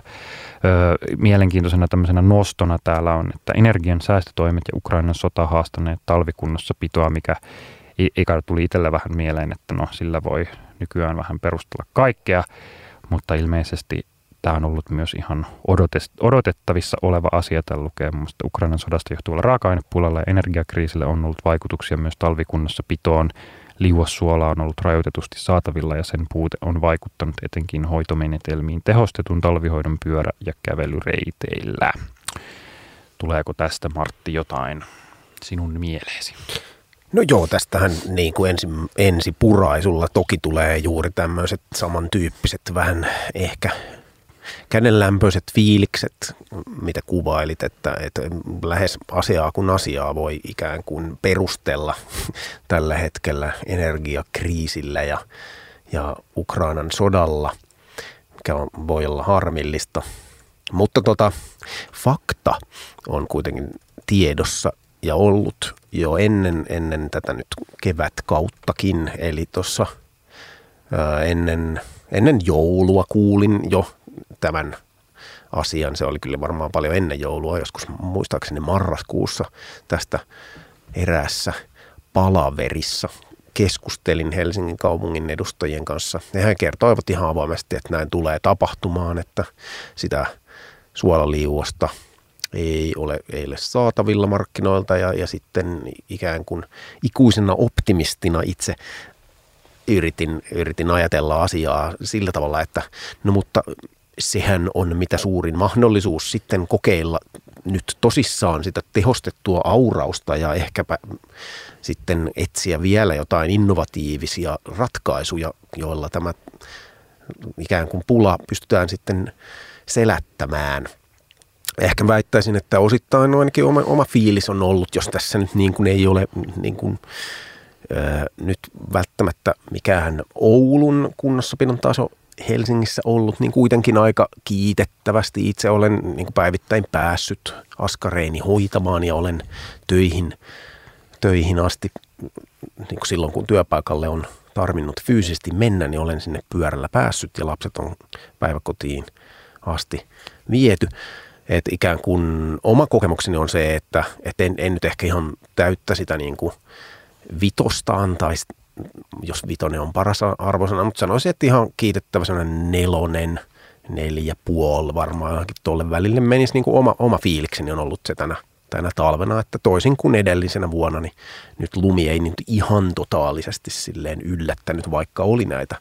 Mielenkiintoisena tämmöisenä nostona täällä on, että energian säästötoimet ja Ukrainan sota haastaneet talvikunnossa pitoa, mikä Ika tuli itselle vähän mieleen, että no sillä voi nykyään vähän perustella kaikkea, mutta ilmeisesti tämä on ollut myös ihan odotettavissa oleva asia. Täällä lukee muun Ukrainan sodasta johtuvalla raaka-ainepulalla ja energiakriisille on ollut vaikutuksia myös talvikunnassa pitoon. Liuossuola on ollut rajoitetusti saatavilla ja sen puute on vaikuttanut etenkin hoitomenetelmiin tehostetun talvihoidon pyörä- ja kävelyreiteillä. Tuleeko tästä Martti jotain sinun mieleesi? No joo, tästähän niin kuin ensi, ensi puraisulla toki tulee juuri tämmöiset samantyyppiset vähän ehkä kädenlämpöiset fiilikset, mitä kuvailit, että, että lähes asiaa kun asiaa voi ikään kuin perustella tällä hetkellä energiakriisillä ja, ja Ukrainan sodalla, mikä on, voi olla harmillista. Mutta tota, fakta on kuitenkin tiedossa ja ollut jo ennen, ennen tätä nyt kevätkauttakin, eli tuossa ennen, ennen joulua kuulin jo tämän asian. Se oli kyllä varmaan paljon ennen joulua, joskus muistaakseni marraskuussa tästä eräässä palaverissa keskustelin Helsingin kaupungin edustajien kanssa. Ja he kertoivat ihan avoimesti, että näin tulee tapahtumaan, että sitä suolaliuosta ei ole, ei ole saatavilla markkinoilta ja, ja sitten ikään kuin ikuisena optimistina itse yritin, yritin ajatella asiaa sillä tavalla, että no mutta sehän on mitä suurin mahdollisuus sitten kokeilla nyt tosissaan sitä tehostettua aurausta ja ehkäpä sitten etsiä vielä jotain innovatiivisia ratkaisuja, joilla tämä ikään kuin pula pystytään sitten selättämään. Ehkä väittäisin, että osittain ainakin oma, oma fiilis on ollut, jos tässä nyt niin kuin ei ole niin kuin, ää, nyt välttämättä mikään Oulun kunnossapidon taso Helsingissä ollut, niin kuitenkin aika kiitettävästi. Itse olen niin kuin päivittäin päässyt askareini hoitamaan ja olen töihin, töihin asti, niin kuin silloin kun työpaikalle on tarvinnut fyysisesti mennä, niin olen sinne pyörällä päässyt ja lapset on päiväkotiin asti viety. Et ikään kuin oma kokemukseni on se, että et en, en nyt ehkä ihan täyttä sitä niin kuin vitosta antaisi jos vitonen on paras arvosana, mutta sanoisin, että ihan kiitettävä sellainen nelonen, neljä puoli varmaan tuolle välille menisi. Niin kuin oma, oma fiilikseni on ollut se tänä, tänä talvena, että toisin kuin edellisenä vuonna, niin nyt lumi ei nyt ihan totaalisesti silleen yllättänyt, vaikka oli näitä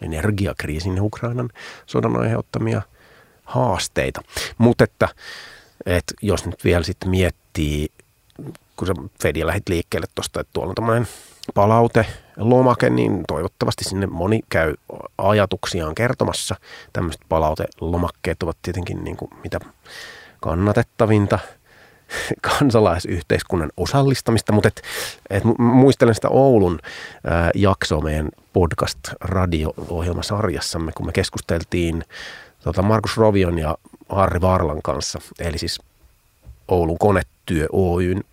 energiakriisin Ukrainan sodan aiheuttamia haasteita. Mutta että, että jos nyt vielä sitten miettii, kun sä Fedia lähit liikkeelle tuosta, että tuolla on tämmöinen palaute, lomake, niin toivottavasti sinne moni käy ajatuksiaan kertomassa. Tämmöiset palautelomakkeet ovat tietenkin niin kuin mitä kannatettavinta kansalaisyhteiskunnan osallistamista, mutta et, et muistelen sitä Oulun jaksoa meidän podcast-radio-ohjelmasarjassamme, kun me keskusteltiin tota Markus Rovion ja Harri Varlan kanssa, eli siis Oulun konetyö Oyn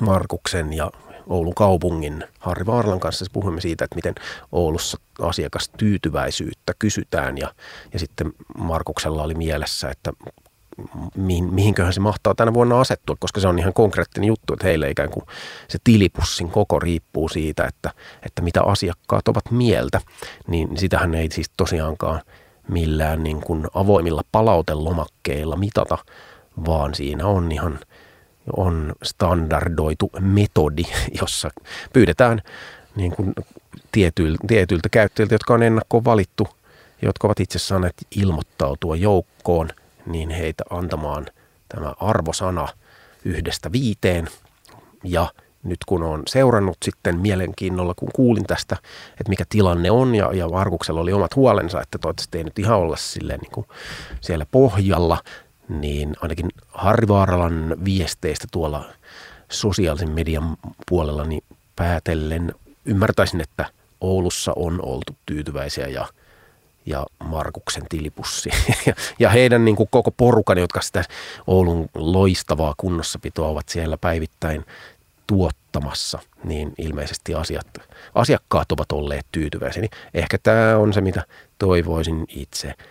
Markuksen ja Oulun kaupungin Harri Vaarlan kanssa. Puhuimme siitä, että miten Oulussa asiakastyytyväisyyttä kysytään ja, ja sitten Markuksella oli mielessä, että mihin, mihinköhän se mahtaa tänä vuonna asettua, koska se on ihan konkreettinen juttu, että heille ikään kuin se tilipussin koko riippuu siitä, että, että mitä asiakkaat ovat mieltä, niin sitähän ei siis tosiaankaan millään niin kuin avoimilla palautelomakkeilla mitata, vaan siinä on ihan on standardoitu metodi, jossa pyydetään niin kuin tietyiltä, tietyiltä käyttäjiltä, jotka on ennakkoon valittu, jotka ovat itse saaneet ilmoittautua joukkoon, niin heitä antamaan tämä arvosana yhdestä viiteen. Ja nyt kun on seurannut sitten mielenkiinnolla, kun kuulin tästä, että mikä tilanne on, ja, ja Varkuksella oli omat huolensa, että toivottavasti ei nyt ihan olla silleen niin kuin siellä pohjalla, niin ainakin Harri Vaaralan viesteistä tuolla sosiaalisen median puolella niin päätellen ymmärtäisin, että Oulussa on oltu tyytyväisiä ja, ja Markuksen tilipussi ja heidän niin kuin koko porukan, jotka sitä Oulun loistavaa kunnossapitoa ovat siellä päivittäin tuottamassa, niin ilmeisesti asiat, asiakkaat ovat olleet tyytyväisiä. Niin ehkä tämä on se, mitä toivoisin itse –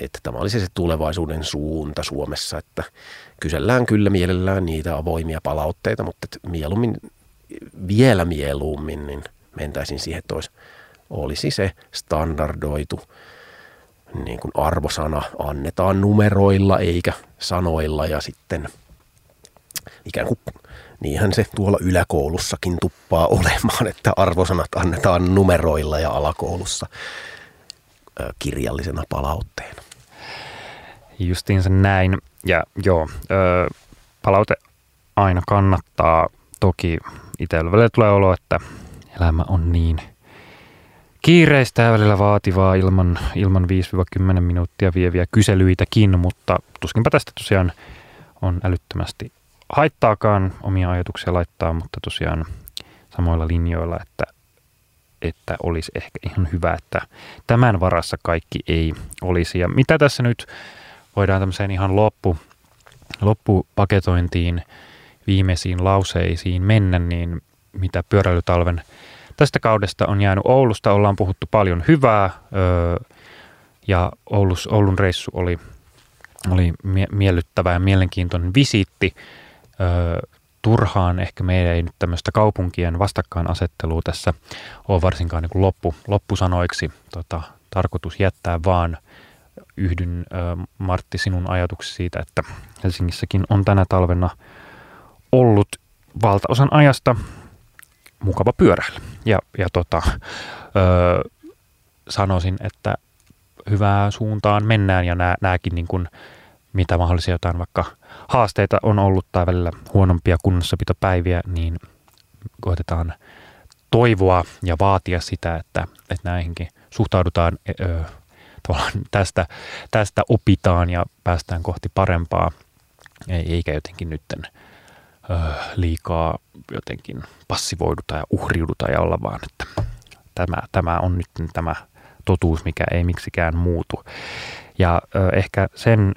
että tämä olisi se tulevaisuuden suunta Suomessa, että kysellään kyllä mielellään niitä avoimia palautteita, mutta mieluummin, vielä mieluummin, niin mentäisiin siihen, että olisi, olisi se standardoitu niin kuin arvosana, annetaan numeroilla eikä sanoilla ja sitten ikään kuin niinhän se tuolla yläkoulussakin tuppaa olemaan, että arvosanat annetaan numeroilla ja alakoulussa kirjallisena palautteena. Justiinsa näin. Ja joo, palaute aina kannattaa. Toki itsellä tulee olo, että elämä on niin kiireistä ja välillä vaativaa ilman, ilman 5-10 minuuttia vieviä kyselyitäkin, mutta tuskinpä tästä tosiaan on älyttömästi haittaakaan omia ajatuksia laittaa, mutta tosiaan samoilla linjoilla, että että olisi ehkä ihan hyvä, että tämän varassa kaikki ei olisi. Ja mitä tässä nyt voidaan tämmöiseen ihan loppu, loppupaketointiin, viimeisiin lauseisiin mennä, niin mitä pyöräilytalven tästä kaudesta on jäänyt Oulusta, ollaan puhuttu paljon hyvää ja Oulus, Oulun reissu oli, oli mie- miellyttävä ja mielenkiintoinen visiitti turhaan ehkä meidän ei nyt tämmöistä kaupunkien vastakkainasettelua tässä ole varsinkaan niin kuin loppu, loppusanoiksi tota, tarkoitus jättää, vaan yhdyn Martti sinun ajatuksi siitä, että Helsingissäkin on tänä talvena ollut valtaosan ajasta mukava pyöräillä. Ja, ja tota, ö, sanoisin, että hyvää suuntaan mennään ja nää, nääkin niin kuin, mitä mahdollisia jotain vaikka haasteita on ollut tai välillä huonompia kunnossapitopäiviä, niin koetetaan toivoa ja vaatia sitä, että, että näihinkin suhtaudutaan ö, tavallaan tästä, tästä opitaan ja päästään kohti parempaa, eikä jotenkin nytten ö, liikaa jotenkin passivoiduta ja uhriuduta ja olla vaan, että tämä, tämä on nyt tämä totuus, mikä ei miksikään muutu. Ja ehkä sen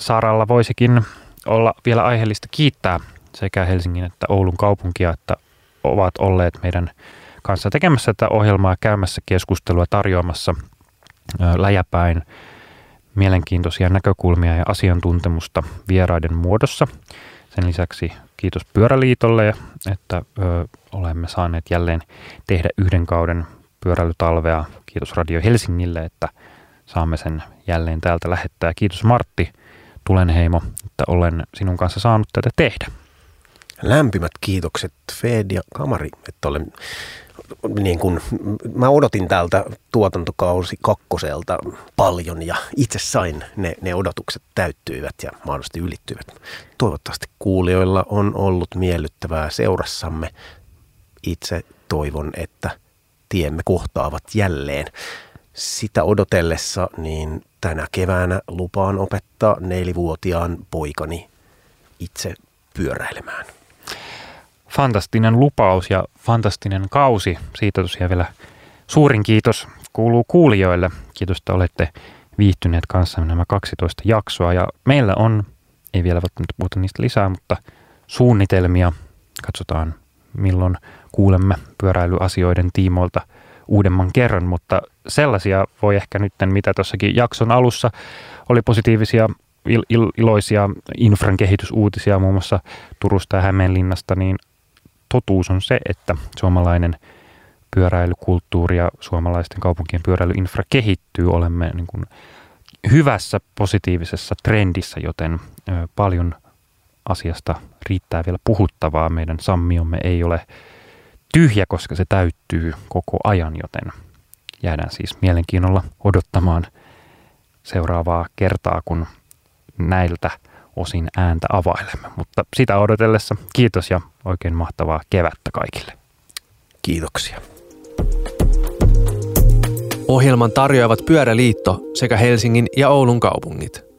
saralla voisikin olla vielä aiheellista kiittää sekä Helsingin että Oulun kaupunkia, että ovat olleet meidän kanssa tekemässä tätä ohjelmaa, käymässä keskustelua, tarjoamassa läjäpäin mielenkiintoisia näkökulmia ja asiantuntemusta vieraiden muodossa. Sen lisäksi kiitos Pyöräliitolle, että ö, olemme saaneet jälleen tehdä yhden kauden pyöräilytalvea. Kiitos Radio Helsingille, että saamme sen jälleen täältä lähettää. Kiitos Martti Tulenheimo, että olen sinun kanssa saanut tätä tehdä. Lämpimät kiitokset Fed ja Kamari, että olen niin kuin, mä odotin täältä tuotantokausi kakkoselta paljon ja itse sain ne, ne odotukset täyttyivät ja mahdollisesti ylittyivät. Toivottavasti kuulijoilla on ollut miellyttävää seurassamme. Itse toivon, että tiemme kohtaavat jälleen. Sitä odotellessa niin tänä keväänä lupaan opettaa nelivuotiaan poikani itse pyöräilemään fantastinen lupaus ja fantastinen kausi. Siitä tosiaan vielä suurin kiitos kuuluu kuulijoille. Kiitos, että olette viihtyneet kanssamme nämä 12 jaksoa. Ja meillä on, ei vielä välttämättä puhuta niistä lisää, mutta suunnitelmia. Katsotaan, milloin kuulemme pyöräilyasioiden tiimoilta uudemman kerran, mutta sellaisia voi ehkä nyt, mitä tuossakin jakson alussa oli positiivisia il- il- iloisia infran kehitysuutisia muun muassa Turusta ja Hämeenlinnasta, niin totuus on se, että suomalainen pyöräilykulttuuri ja suomalaisten kaupunkien pyöräilyinfra kehittyy. Olemme niin kuin hyvässä positiivisessa trendissä, joten paljon asiasta riittää vielä puhuttavaa. Meidän sammiomme ei ole tyhjä, koska se täyttyy koko ajan, joten jäädään siis mielenkiinnolla odottamaan seuraavaa kertaa, kun näiltä – osin ääntä availemme. Mutta sitä odotellessa kiitos ja oikein mahtavaa kevättä kaikille. Kiitoksia. Ohjelman tarjoavat Pyöräliitto sekä Helsingin ja Oulun kaupungit.